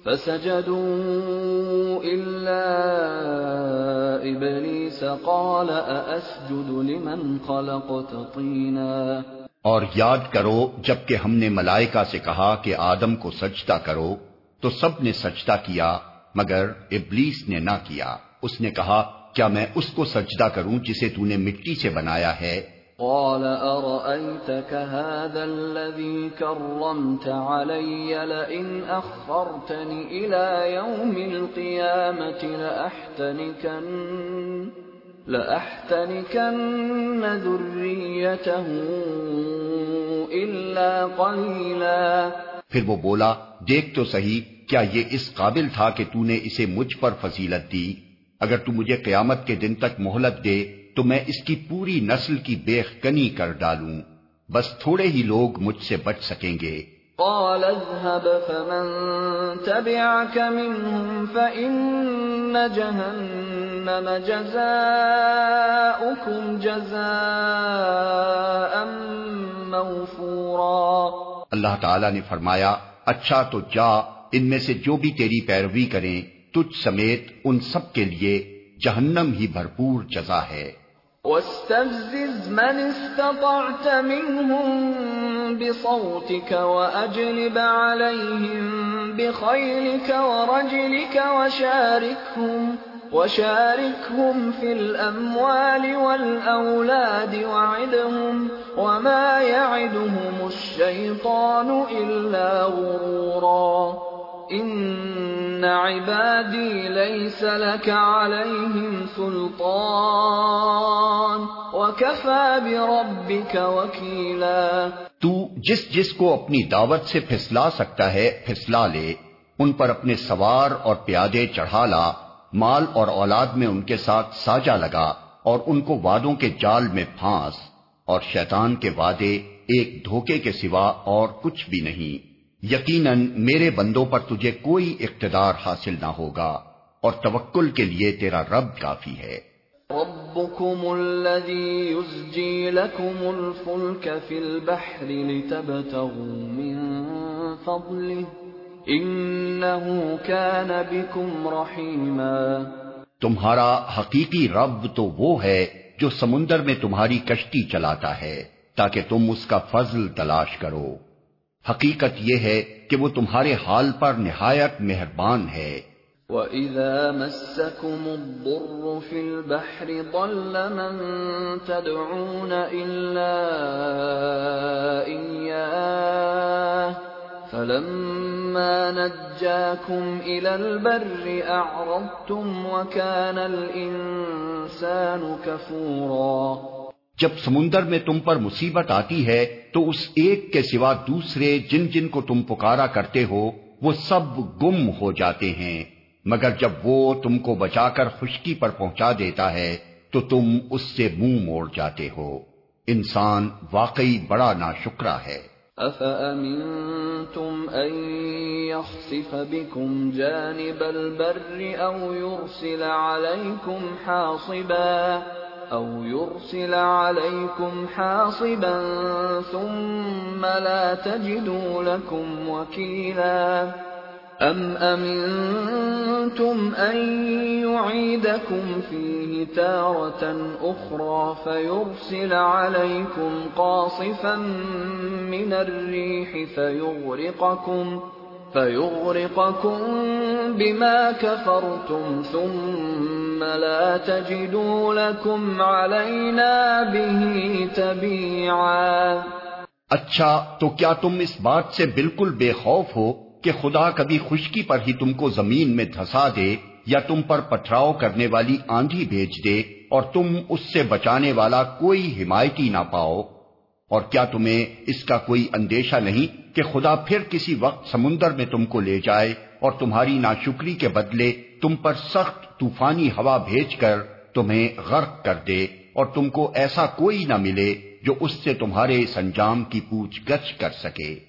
فَسَجَدُوا إِلَّا إِبْلِيسَ قَالَ أَأَسْجُدُ لِمَنْ خَلَقْتَ طِينًا اور یاد کرو جبکہ ہم نے ملائکہ سے کہا کہ آدم کو سجدہ کرو، تو سب نے سجدہ کیا مگر ابلیس نے نہ کیا۔ اس نے کہا کیا میں اس کو سجدہ کروں جسے تو نے مٹی سے بنایا ہے؟ قال أرأيتك هذا الذي كرمت علي؟ لئن أخرتني إلى يوم القيامة لأحتنكن, لأحتنكن ذريته إلا قليلا. پھر وہ بولا دیکھ تو صحیح کیا یہ اس قابل تھا کہ تو نے اسے مجھ پر فضیلت دی؟ اگر تو مجھے قیامت کے دن تک مہلت دے تو میں اس کی پوری نسل کی بے کنی کر ڈالوں۔ بس تھوڑے ہی لوگ مجھ سے بچ سکیں گے۔ قال اذهب فمن تبعك منهم فإن جهنم جزاؤكم جزاء موفورا۔ اللہ تعالی نے فرمایا اچھا تو جا ان میں سے جو بھی تیری پیروی کریں، تجھ سمیت ان سب کے لیے جہنم ہی بھرپور جزا ہے۔ واستفزز من استطعت منهم بصوتك وأجلب عليهم بخيلك ورجلك وشاركهم وشاركهم في الأموال والأولاد وعدهم وما يعدهم الشيطان إلا غرورا۔ ان عبادی لیس لك علیہم سلطان وکفا بربک وکیلا تو جس جس کو اپنی دعوت سے پھسلا سکتا ہے، پھسلا لے۔ ان پر اپنے سوار اور پیادے چڑھا لا۔ مال اور اولاد میں ان کے ساتھ ساجا لگا اور ان کو وادوں کے جال میں پھانس۔ اور شیطان کے وعدے ایک دھوکے کے سوا اور کچھ بھی نہیں۔ یقیناً میرے بندوں پر تجھے کوئی اقتدار حاصل نہ ہوگا اور توکل کے لیے تیرا رب کافی ہے۔ ربكم الذي يزجي لكم الفلك في البحر لتبتغوا من فضله انه كان بكم رحيما تمہارا حقیقی رب تو وہ ہے جو سمندر میں تمہاری کشتی چلاتا ہے تاکہ تم اس کا فضل تلاش کرو۔ حقیقت یہ ہے کہ وہ تمہارے حال پر نہایت مہربان ہے۔ وَإِذَا مَسَّكُمُ الضُّرُّ فِي الْبَحْرِ ضَلَّ مَن تَدْعُونَ إِلَّا إِيَّاهُ فلما نجاكم إلى البر أعرضتم وكان الإنسان كفورا جب سمندر میں تم پر مصیبت آتی ہے، تو اس ایک کے سوا دوسرے جن جن کو تم پکارا کرتے ہو، وہ سب گم ہو جاتے ہیں۔ مگر جب وہ تم کو بچا کر خشکی پر پہنچا دیتا ہے، تو تم اس سے منہ موڑ جاتے ہو۔ انسان واقعی بڑا نا شکرا ہے۔ أَفَأَمِنْتُمْ أَن يَخْسِفَ بِكُمْ جَانِبَ الْبَرِّ أَوْ يُرْسِلَ عَلَيْكُمْ حَاصِبًا أَوْ يُرْسِلَ عَلَيْكُمْ حَاصِبًا ثُمَّ لَا تَجِدُوا لَكُمْ وَكِيلًا. أَمْ أَمِنْتُمْ أَن يُعِيدَكُمْ فِيهِ تَارَةً أُخْرَى فَيُرْسِلَ عَلَيْكُمْ قَاصِفًا مِّنَ الرِّيحِ فَيُغْرِقَكُمْ فَيُغْرِقَكُمْ بِمَا كَفَرْتُمْ ثُمَّ لَا تَجِدُوا لَكُمْ عَلَيْنَا بِهِ تَبِيعًا اچھا تو کیا تم اس بات سے بالکل بے خوف ہو کہ خدا کبھی خشکی پر ہی تم کو زمین میں دھسا دے یا تم پر پتھراؤ کرنے والی آندھی بھیج دے اور تم اس سے بچانے والا کوئی حمایتی نہ پاؤ؟ اور کیا تمہیں اس کا کوئی اندیشہ نہیں کہ خدا پھر کسی وقت سمندر میں تم کو لے جائے اور تمہاری ناشکری کے بدلے تم پر سخت طوفانی ہوا بھیج کر تمہیں غرق کر دے اور تم کو ایسا کوئی نہ ملے جو اس سے تمہارے سنجام کی پوچھ گچھ کر سکے۔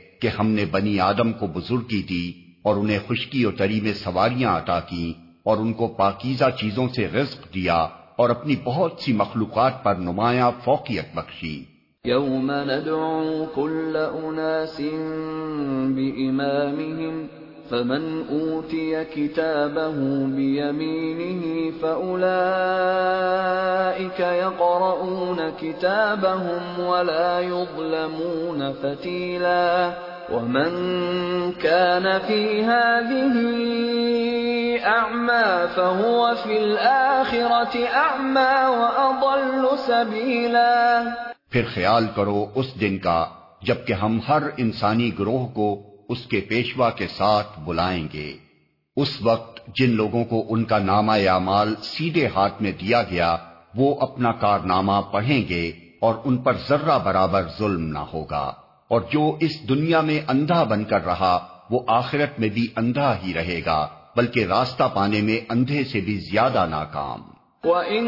کہ ہم نے بنی آدم کو بزرگی دی اور انہیں خشکی و تری میں سواریاں عطا کی اور ان کو پاکیزہ چیزوں سے رزق دیا اور اپنی بہت سی مخلوقات پر نمایاں فوقیت بخشی۔ یوم ندعو کل اناس بإمامهم فمن اوتی کتابه بیمینه فأولئک یقرؤون کتابهم ولا يظلمون فتیلا۔ ومن كان في هذه أعمى فهو في الآخرة أعمى وأضل سبيلا پھر خیال کرو اس دن کا جبکہ ہم ہر انسانی گروہ کو اس کے پیشوا کے ساتھ بلائیں گے۔ اس وقت جن لوگوں کو ان کا نامہ یا مال سیدھے ہاتھ میں دیا گیا، وہ اپنا کارنامہ پڑھیں گے اور ان پر ذرہ برابر ظلم نہ ہوگا۔ اور جو اس دنیا میں اندھا بن کر رہا، وہ آخرت میں بھی اندھا ہی رہے گا، بلکہ راستہ پانے میں اندھے سے بھی زیادہ ناکام۔ وَإِن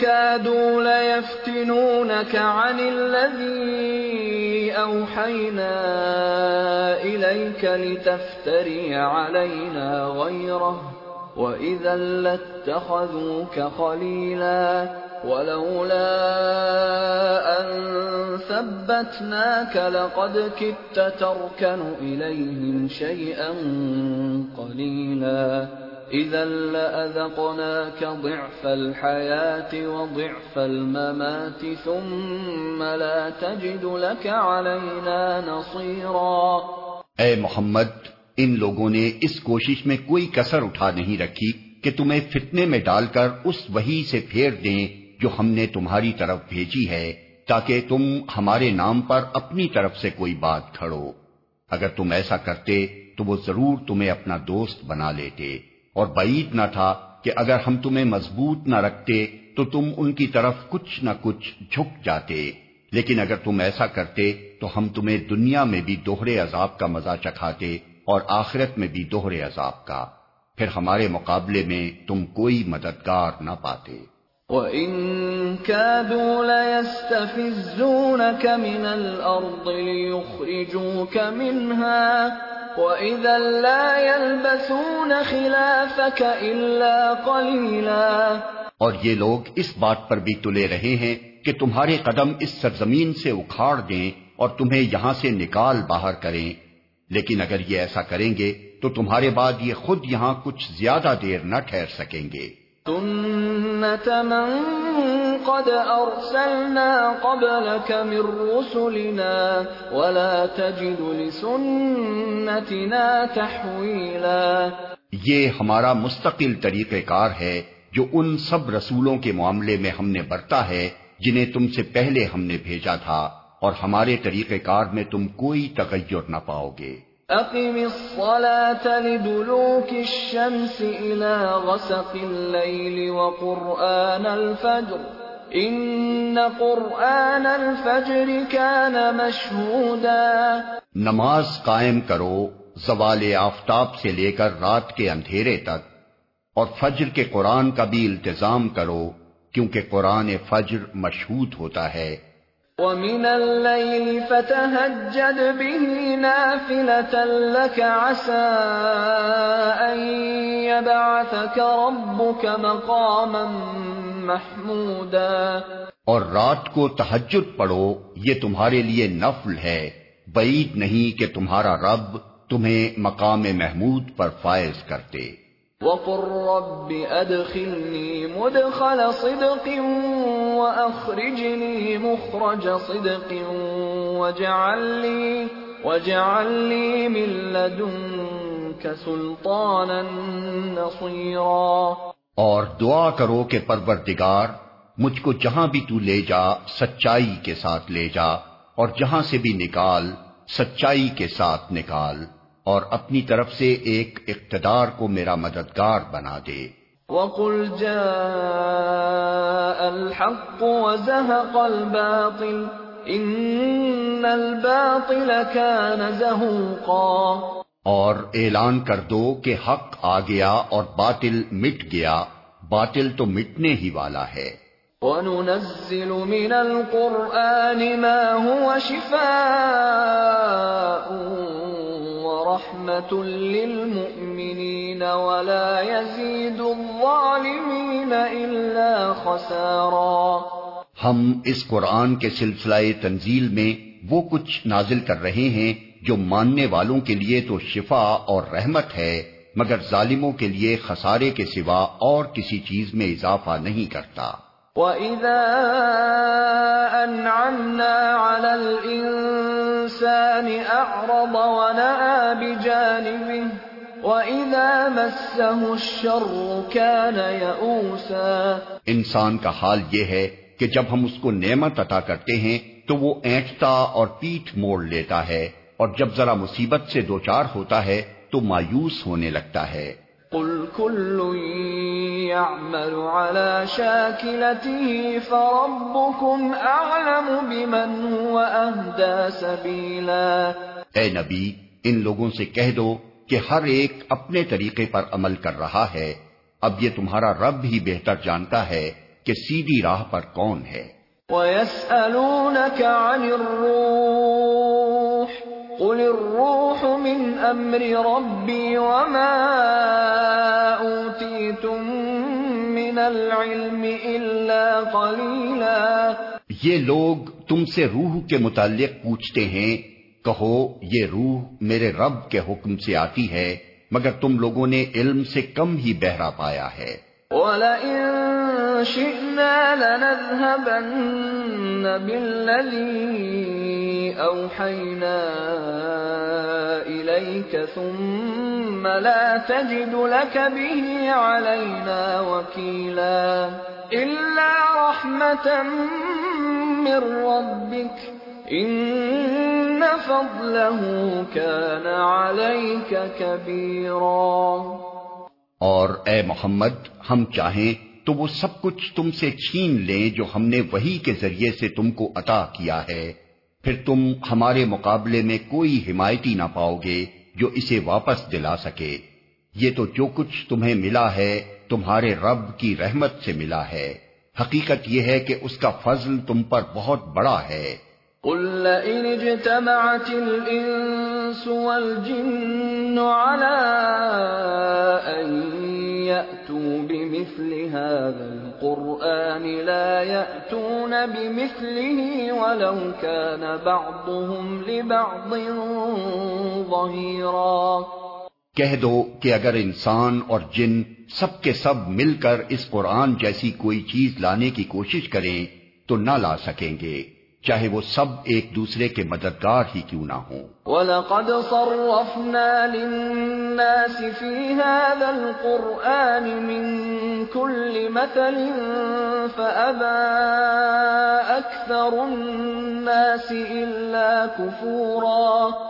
كَادُوا لَيَفْتِنُونَكَ عَنِ الَّذِي أَوْحَيْنَا إِلَيْكَ لِتَفْتَرِيَ عَلَيْنَا غَيْرَهُ، وَإِذًا لَاتَّخَذُوكَ خَلِيلًا۔ ولولا أن ثبتناك لقد كدت تركن إليهم شيئا قليلا. إذا لأذقناك ضعف الحياة وضعف الممات ثم لا تجد لك علينا نصيرا. اے محمد، ان لوگوں نے اس کوشش میں کوئی کسر اٹھا نہیں رکھی کہ تمہیں فتنے میں ڈال کر اس وہی سے پھیر دیں جو ہم نے تمہاری طرف بھیجی ہے تاکہ تم ہمارے نام پر اپنی طرف سے کوئی بات کھڑو۔ اگر تم ایسا کرتے تو وہ ضرور تمہیں اپنا دوست بنا لیتے۔ اور بعید نہ تھا کہ اگر ہم تمہیں مضبوط نہ رکھتے تو تم ان کی طرف کچھ نہ کچھ جھک جاتے۔ لیکن اگر تم ایسا کرتے تو ہم تمہیں دنیا میں بھی دوہرے عذاب کا مزہ چکھاتے اور آخرت میں بھی دوہرے عذاب کا۔ پھر ہمارے مقابلے میں تم کوئی مددگار نہ پاتے۔ وَإِن كَادُوا لَيَسْتَفِزُّونَكَ مِنَ الْأَرْضِ لِيُخْرِجُوكَ مِنْهَا وَإِذًا لَا يَلْبَثُونَ خِلَافَكَ إِلَّا قَلِيلًا اور یہ لوگ اس بات پر بھی تلے رہے ہیں کہ تمہارے قدم اس سرزمین سے اکھاڑ دیں اور تمہیں یہاں سے نکال باہر کریں۔ لیکن اگر یہ ایسا کریں گے تو تمہارے بعد یہ خود یہاں کچھ زیادہ دیر نہ ٹھہر سکیں گے۔ سنت من قد ارسلنا قبلك من رسلنا ولا تجد لسنتنا تحویلا یہ ہمارا مستقل طریقہ کار ہے جو ان سب رسولوں کے معاملے میں ہم نے برتا ہے، جنہیں تم سے پہلے ہم نے بھیجا تھا، اور ہمارے طریقہ کار میں تم کوئی تغیر نہ پاؤ گے۔ اقم الصلاة لدلوك الشمس الى غسق الليل وقرآن الفجر. ان قرآن الفجر كان مشهودا. نماز قائم کرو، زوال آفتاب سے لے کر رات کے اندھیرے تک، اور فجر کے قرآن کا بھی التظام کرو، کیونکہ قرآن فجر مشہود ہوتا ہے۔ وَمِنَ اللَّيْلِ فَتَهَجَّدْ بِهِ نَافِلَةً لَكَ عَسَىٰ أَن يَبْعَثَكَ رَبُّكَ مَقَامًا مَحْمُودًا اور رات کو تہجد پڑھو، یہ تمہارے لیے نفل ہے۔ بعید نہیں کہ تمہارا رب تمہیں مقام محمود پر فائز کرتے۔ وَقُلْ رَبِّ أَدْخِلْنِي مُدْخَلَ صِدْقٍ وَأَخْرِجْنِي مُخْرَجَ صِدْقٍ وَاجْعَلْ لِي وَاجْعَلْ لِي مِن لَّدُنكَ سُلْطَانًا نَّصِيرًا اور دعا کرو کہ پروردگار، مجھ کو جہاں بھی تو لے جا، سچائی کے ساتھ لے جا، اور جہاں سے بھی نکال، سچائی کے ساتھ نکال۔ اور اپنی طرف سے ایک اقتدار کو میرا مددگار بنا دے۔ وَقُلْ جَاءَ الْحَقُّ وَزَهَقَ الْبَاطِلُ إِنَّ الْبَاطِلَ كَانَ زَهُوقًا۔ اور اعلان کر دو کہ حق آ گیا اور باطل مٹ گیا۔ باطل تو مٹنے ہی والا ہے۔ وَنُنَزِّلُ مِنَ الْقُرْآنِ مَا هُوَ شِفَاءٌ ورحمة للمؤمنين ولا يزيد الظالمين إلا خسارا ہم اس قرآن کے سلسلہ تنزیل میں وہ کچھ نازل کر رہے ہیں جو ماننے والوں کے لیے تو شفا اور رحمت ہے، مگر ظالموں کے لیے خسارے کے سوا اور کسی چیز میں اضافہ نہیں کرتا۔ وَإِذَا أَنْعَمْنَا عَلَى الْإِنسَانِ أَعْرَضَ وَنَأَى بِجَانِبِهِ وَإِذَا مَسَّهُ الشَّرُّ كَانَ يَئُوسًا انسان کا حال یہ ہے کہ جب ہم اس کو نعمت عطا کرتے ہیں تو وہ اینٹتا اور پیٹھ موڑ لیتا ہے اور جب ذرا مصیبت سے دوچار ہوتا ہے تو مایوس ہونے لگتا ہے۔ قل كل يعمل على شاكلته فربكم اعلم بمن هو اهدى سبيلا اے نبی ان لوگوں سے کہہ دو کہ ہر ایک اپنے طریقے پر عمل کر رہا ہے۔ اب یہ تمہارا رب ہی بہتر جانتا ہے کہ سیدھی راہ پر کون ہے۔ وَيَسْأَلُونَكَ عَنِ الرُّوحِ قل الروح من امر ربی وما اوتیتم من العلم الا قلیلا یہ لوگ تم سے روح کے متعلق پوچھتے ہیں، کہو یہ روح میرے رب کے حکم سے آتی ہے، مگر تم لوگوں نے علم سے کم ہی بہرا پایا ہے۔ وَلَئِن شِئْنَا لَنَذْهَبَنَّ بِالَّذِي أَوْحَيْنَا إِلَيْكَ ثُمَّ لَا تَجِدُ لَكَ بِهِ عَلَيْنَا وَكِيلًا إِلَّا رَحْمَةً مِّن رَّبِّكَ إِنَّ فَضْلَهُ كَانَ عَلَيْكَ كَبِيرًا اور اے محمد، ہم چاہیں تو وہ سب کچھ تم سے چھین لیں جو ہم نے وہی کے ذریعے سے تم کو عطا کیا ہے۔ پھر تم ہمارے مقابلے میں کوئی حمایتی نہ پاؤ گے جو اسے واپس دلا سکے۔ یہ تو جو کچھ تمہیں ملا ہے، تمہارے رب کی رحمت سے ملا ہے۔ حقیقت یہ ہے کہ اس کا فضل تم پر بہت بڑا ہے۔ قل لئن اجتمعت الانس والجن على ان ياتوا بمثل هذا القران لا ياتون بمثله ولو كان بعضهم لبعض ظهيرا۔ کہہ دو کہ اگر انسان اور جن سب کے سب مل کر اس قرآن جیسی کوئی چیز لانے کی کوشش کریں تو نہ لا سکیں گے۔ چاہے وہ سب ایک دوسرے کے مددگار ہی کیوں نہ ہوں۔ وَلَقَدْ صَرَّفْنَا لِلنَّاسِ فِي هَذَا الْقُرْآنِ مِنْ كُلِّ مَثَلٍ فَأَبَى أَكْثَرُ النَّاسِ إِلَّا كُفُورًا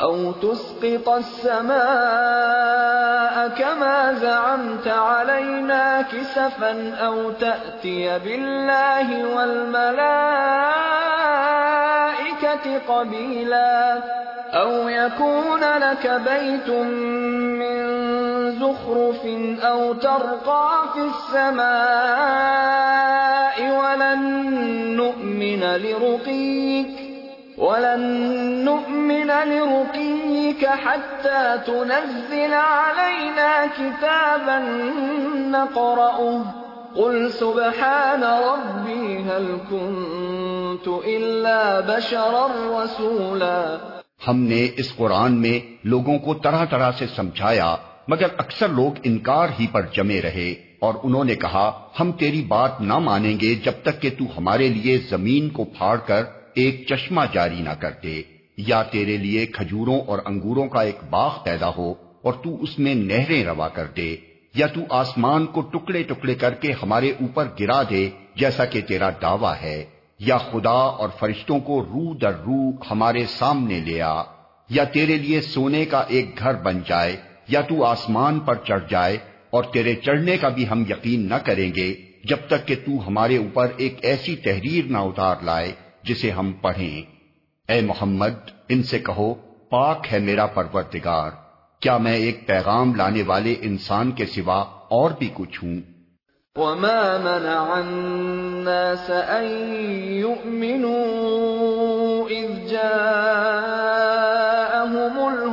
أو تسقط السماء كما زعمت علينا كسفا أو تأتي بالله والملائكة قبيلا أو يكون لك بيت من زخرف أو ترقى في السماء ولن نؤمن لرقيك ولن نؤمن لرقيك حتى تنزل علينا كتابا نقرأه. قل سبحان ربي هل كنت إلا بشرا رسولا. ہم نے اس قرآن میں لوگوں کو طرح طرح سے سمجھایا، مگر اکثر لوگ انکار ہی پر جمے رہے اور انہوں نے کہا، ہم تیری بات نہ مانیں گے جب تک کہ تو ہمارے لیے زمین کو پھاڑ کر ایک چشمہ جاری نہ کرتے یا تیرے لیے کھجوروں اور انگوروں کا ایک باغ پیدا ہو اور تو اس میں نہریں روا کر دے، یا تو آسمان کو ٹکڑے ٹکڑے کر کے ہمارے اوپر گرا دے جیسا کہ تیرا دعویٰ ہے، یا خدا اور فرشتوں کو رو در رو ہمارے سامنے لیا یا تیرے لیے سونے کا ایک گھر بن جائے، یا تو آسمان پر چڑھ جائے اور تیرے چڑھنے کا بھی ہم یقین نہ کریں گے جب تک کہ تو ہمارے اوپر ایک ایسی تحریر نہ اتار لائے۔ جسے ہم پڑھیں۔ اے محمد، ان سے کہو، پاک ہے میرا پروردگار۔ کیا میں ایک پیغام لانے والے انسان کے سوا اور بھی کچھ ہوں؟ وما منع الناس ان يؤمنوا اذ جاءهم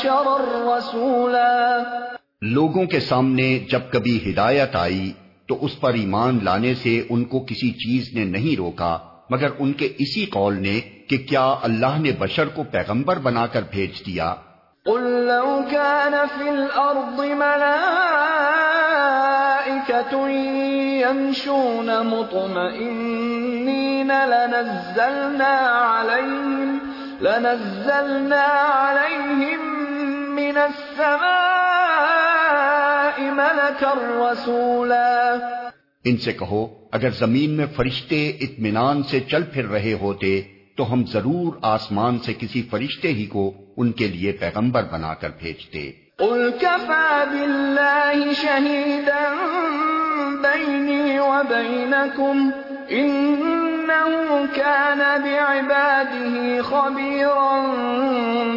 بشرا رسولا۔ لوگوں کے سامنے جب کبھی ہدایت آئی تو اس پر ایمان لانے سے ان کو کسی چیز نے نہیں روکا مگر ان کے اسی قول نے کہ کیا اللہ نے بشر کو پیغمبر بنا کر بھیج دیا؟ قل لو كان في الارض ملائكة يمشون مطمئنين لنزلنا عليهم لنزلنا عليهم من السماء ملكا رسولا ان سے کہو اگر زمین میں فرشتے اطمینان سے چل پھر رہے ہوتے تو ہم ضرور آسمان سے کسی فرشتے ہی کو ان کے لیے پیغمبر بنا کر بھیجتے۔ قل كفى بالله شهيدا بيني وبينكم كان بعباده خبيرا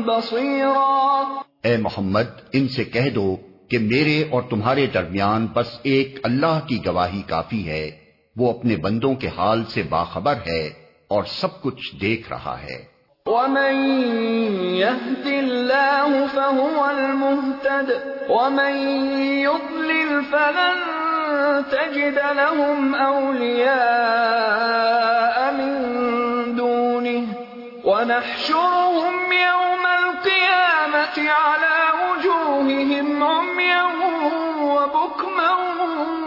بصيرا اے محمد، ان سے کہہ دو کہ میرے اور تمہارے درمیان بس ایک اللہ کی گواہی کافی ہے، وہ اپنے بندوں کے حال سے باخبر ہے اور سب کچھ دیکھ رہا ہے۔ ومن يهد الله فهو المهتد ومن يضلل فلن تجد لهم أولياء من ونحشرهم يوم القيامة على وجوههم عميا وبكما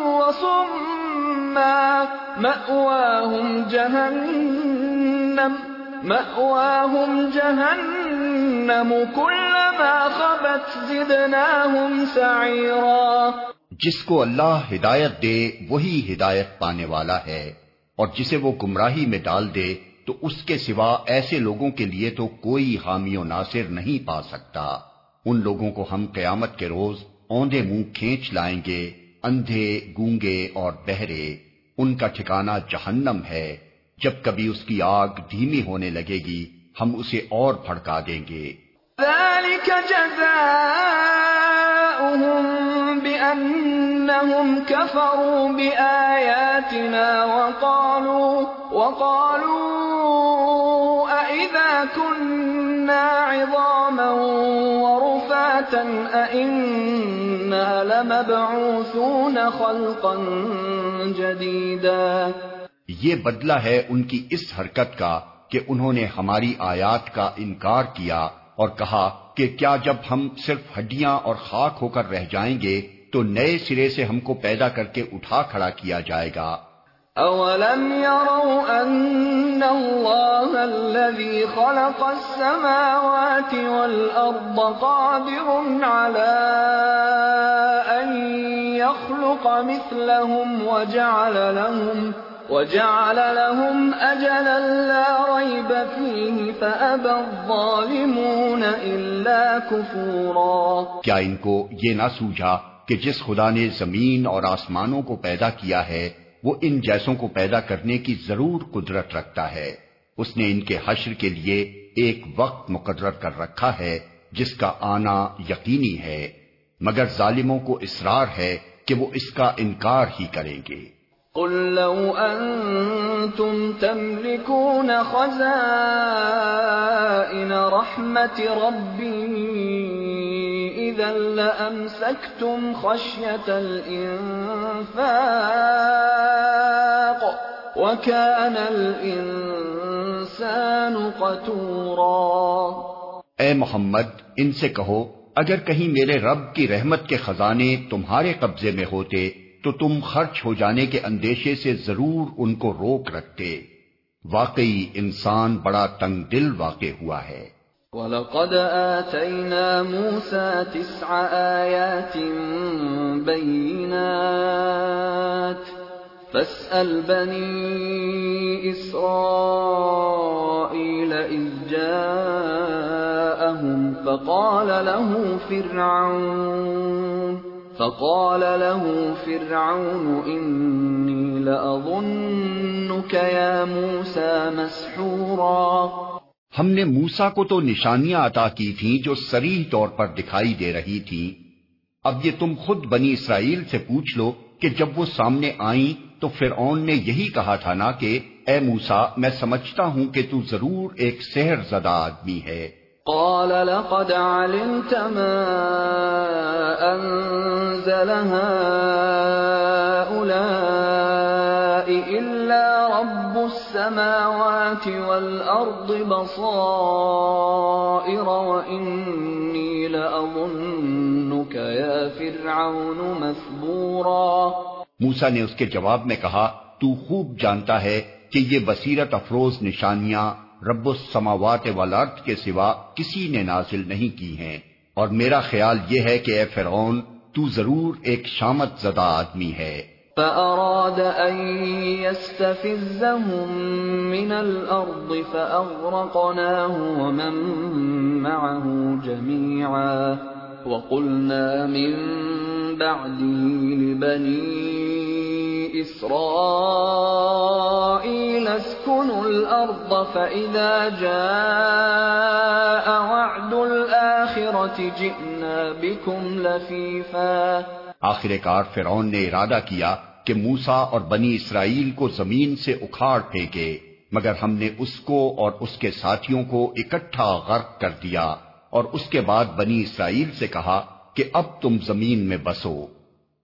وصما. مأواهم جهنم مأواهم جهنم. كلما خبت زدناهم سعيرا. جس کو اللہ ہدایت دے، وہی ہدایت پانے والا ہے، اور جسے وہ گمراہی میں ڈال دے تو اس کے سوا ایسے لوگوں کے لیے تو کوئی حامی و ناصر نہیں پا سکتا۔ ان لوگوں کو ہم قیامت کے روز اوندے منہ کھینچ لائیں گے، اندھے، گونگے اور بہرے۔ ان کا ٹھکانہ جہنم ہے۔ جب کبھی اس کی آگ دھیمی ہونے لگے گی، ہم اسے اور بھڑکا دیں گے۔ ذلك جزاؤهم بأنهم كفروا بآياتنا وقالوا وقالوا أئذا كنا عظاما ورفاتا أئنا لمبعوثون خلقا جديدا یہ بدلہ ہے ان کی اس حرکت کا کہ انہوں نے ہماری آیات کا انکار کیا اور کہا کہ کیا جب ہم صرف ہڈیاں اور خاک ہو کر رہ جائیں گے تو نئے سرے سے ہم کو پیدا کر کے اٹھا کھڑا کیا جائے گا۔ اولم يروا ان الله الذي خلق السماوات والارض قادر على ان يخلق مثلهم وجعل لهم وجعل لهم اجلا لا ريب فيه فابى الظالمون الا كفورا. کیا ان کو یہ نہ سوجا کہ جس خدا نے زمین اور آسمانوں کو پیدا کیا ہے، وہ ان جیسوں کو پیدا کرنے کی ضرور قدرت رکھتا ہے۔ اس نے ان کے حشر کے لیے ایک وقت مقرر کر رکھا ہے، جس کا آنا یقینی ہے۔ مگر ظالموں کو اصرار ہے کہ وہ اس کا انکار ہی کریں گے۔ قل لو أنتم تملكون خزائن رحمة ربي إذا لأمسكتم خشية الإنفاق وكان الإنسان قتورا اے محمد، ان سے کہو، اگر کہیں میرے رب کی رحمت کے خزانے تمہارے قبضے میں ہوتے تو تم خرچ ہو جانے کے اندیشے سے ضرور ان کو روک رکھتے۔ واقعی انسان بڑا تنگ دل واقع ہوا ہے۔ وَلَقَدْ آتَيْنَا مُوسَى تِسْعَ آيَاتٍ بَيِّنَاتٍ فَاسْأَلْ بَنِي إِسْرَائِيلَ إِذْ جَاءَهُمْ فَقَالَ لَهُ فِرْعَوْنُ فقال له فرعون انی لأظنك یا موسیٰ مسحورا. ہم نے موسا کو تو نشانیاں عطا کی تھیں جو سریح طور پر دکھائی دے رہی تھیں۔ اب یہ تم خود بنی اسرائیل سے پوچھ لو کہ جب وہ سامنے آئیں تو فرعون نے یہی کہا تھا نا کہ، اے موسا میں سمجھتا ہوں کہ تو ضرور ایک سحر زدہ آدمی ہے۔ قال لقد علمت ما أنزل هؤلاء إلا رب السماوات والأرض بصائر وإني لأظنك يا فرعون مثبورا موسیٰ نے اس کے جواب میں کہا، تو خوب جانتا ہے کہ یہ بصیرت افروز نشانیاں رب السماوات والارض کے سوا کسی نے نازل نہیں کی ہیں۔ اور میرا خیال یہ ہے کہ اے فرعون، تو ضرور ایک شامت زدہ آدمی ہے۔ فأراد أن يستفزهم من الأرض فأغرقناه ومن معه جميعا۔ وقلنا من بعده لبني إسرائيل اسكنوا الأرض فإذا جاء وعد الآخرة جئنا بكم لفيفا. آخر کار فرعون نے ارادہ کیا کہ موسا اور بنی اسرائیل کو زمین سے اکھاڑ پھینکے، مگر ہم نے اس کو اور اس کے ساتھیوں کو اکٹھا غرق کر دیا۔ اور اس کے بعد بنی اسرائیل سے کہا کہ اب تم زمین میں بسو۔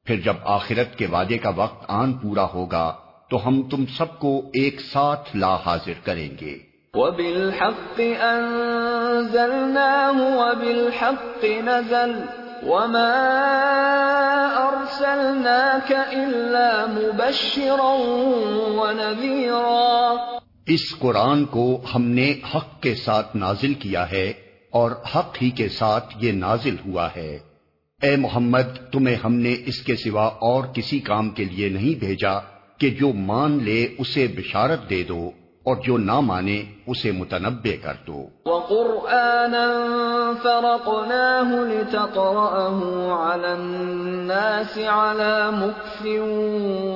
پھر جب آخرت کے وعدے کا وقت آن پورا ہوگا تو ہم تم سب کو ایک ساتھ لا حاضر کریں گے۔ وَبِالْحَقِّ أَنزَلْنَاهُ وَبِالْحَقِّ نَزَلْ وَمَا أَرْسَلْنَاكَ إِلَّا مُبَشِّرًا وَنَذِيرًا۔ اس قرآن کو ہم نے حق کے ساتھ نازل کیا ہے۔ اور حق ہی کے ساتھ یہ نازل ہوا ہے۔ اے محمد، تمہیں ہم نے اس کے سوا اور کسی کام کے لیے نہیں بھیجا کہ جو مان لے اسے بشارت دے دو اور جو نہ مانے اسے متنبع کر دو۔ وَقُرْآنًا فَرَقْنَاهُ لِتَقْرَأَهُ عَلَى النَّاسِ عَلَى مُكْفٍ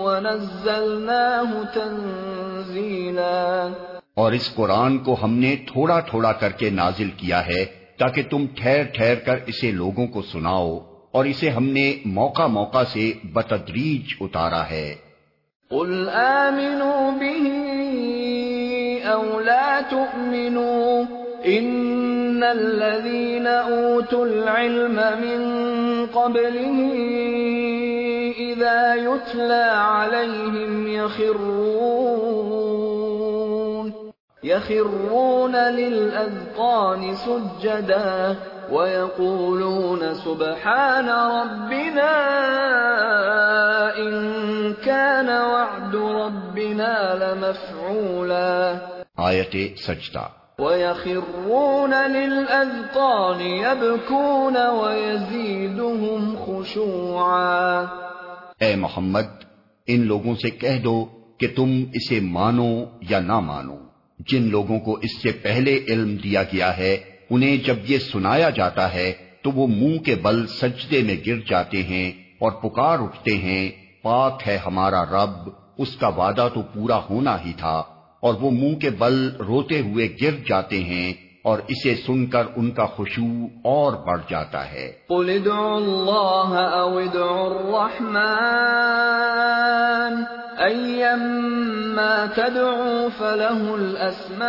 وَنَزَّلْنَاهُ اور اس قرآن کو ہم نے تھوڑا تھوڑا کر کے نازل کیا ہے تاکہ تم ٹھہر ٹھہر کر اسے لوگوں کو سناؤ اور اسے ہم نے موقع موقع سے بتدریج اتارا ہے۔ قل آمنوا به او لا تؤمنوا ان الذين اوتوا العلم من قبله اذا يتلى عليهم يخرون يخرون للاذقان سجدا ويقولون سبحان ربنا ان كان وعد ربنا لمفعولا. آیت سجدہ۔ ويخرون للأذقان يبكون ويزيدهم خشوعا. اے محمد ان لوگوں سے کہہ دو کہ تم اسے مانو یا نہ مانو۔ جن لوگوں کو اس سے پہلے علم دیا گیا ہے، انہیں جب یہ سنایا جاتا ہے، تو وہ منہ کے بل سجدے میں گر جاتے ہیں اور پکار اٹھتے ہیں، پاک ہے ہمارا رب، اس کا وعدہ تو پورا ہونا ہی تھا۔ اور وہ منہ کے بل روتے ہوئے گر جاتے ہیں اور اسے سن کر ان کا خوشبو اور بڑھ جاتا ہے۔ قل ادعوا اللہ او ادعوا الرحمن۔ ایما تدعوا فله الاسماء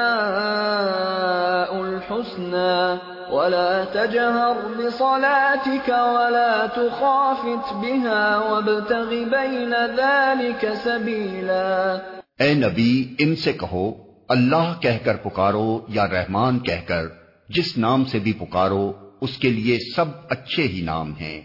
الحسنى ولا تجهر بصلاتك ولا تخافت بها وابتغ بين ذلك سبيلا اے نبی، ان سے کہو، اللہ کہہ کر پکارو یا رحمان کہہ کر، جس نام سے بھی پکارو، اس کے لیے سب اچھے ہی نام ہیں۔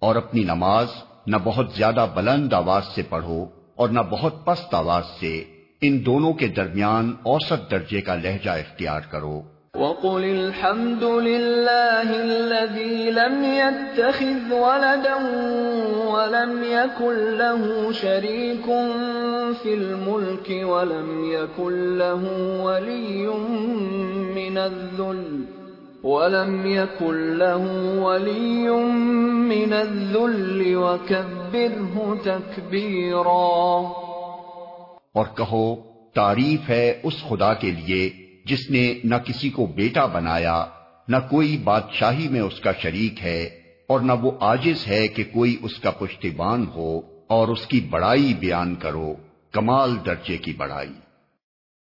اور اپنی نماز نہ بہت زیادہ بلند آواز سے پڑھو اور نہ بہت پست آواز سے ان دونوں کے درمیان اوسط درجے کا لہجہ اختیار کرو۔ وقل الحمد لله الذي لم يتخذ ولدا ولم يكن له شريك في الملك ولم يكن له ولي من الذل ولم يكن له ولي من الذل وكبره تكبيرا اور کہو، تعریف ہے اس خدا کے لیے جس نے نہ کسی کو بیٹا بنایا، نہ کوئی بادشاہی میں اس کا شریک ہے، اور نہ وہ آجز ہے کہ کوئی اس کا پشتیبان ہو اور اس کی بڑائی بیان کرو، کمال درجے کی بڑائی۔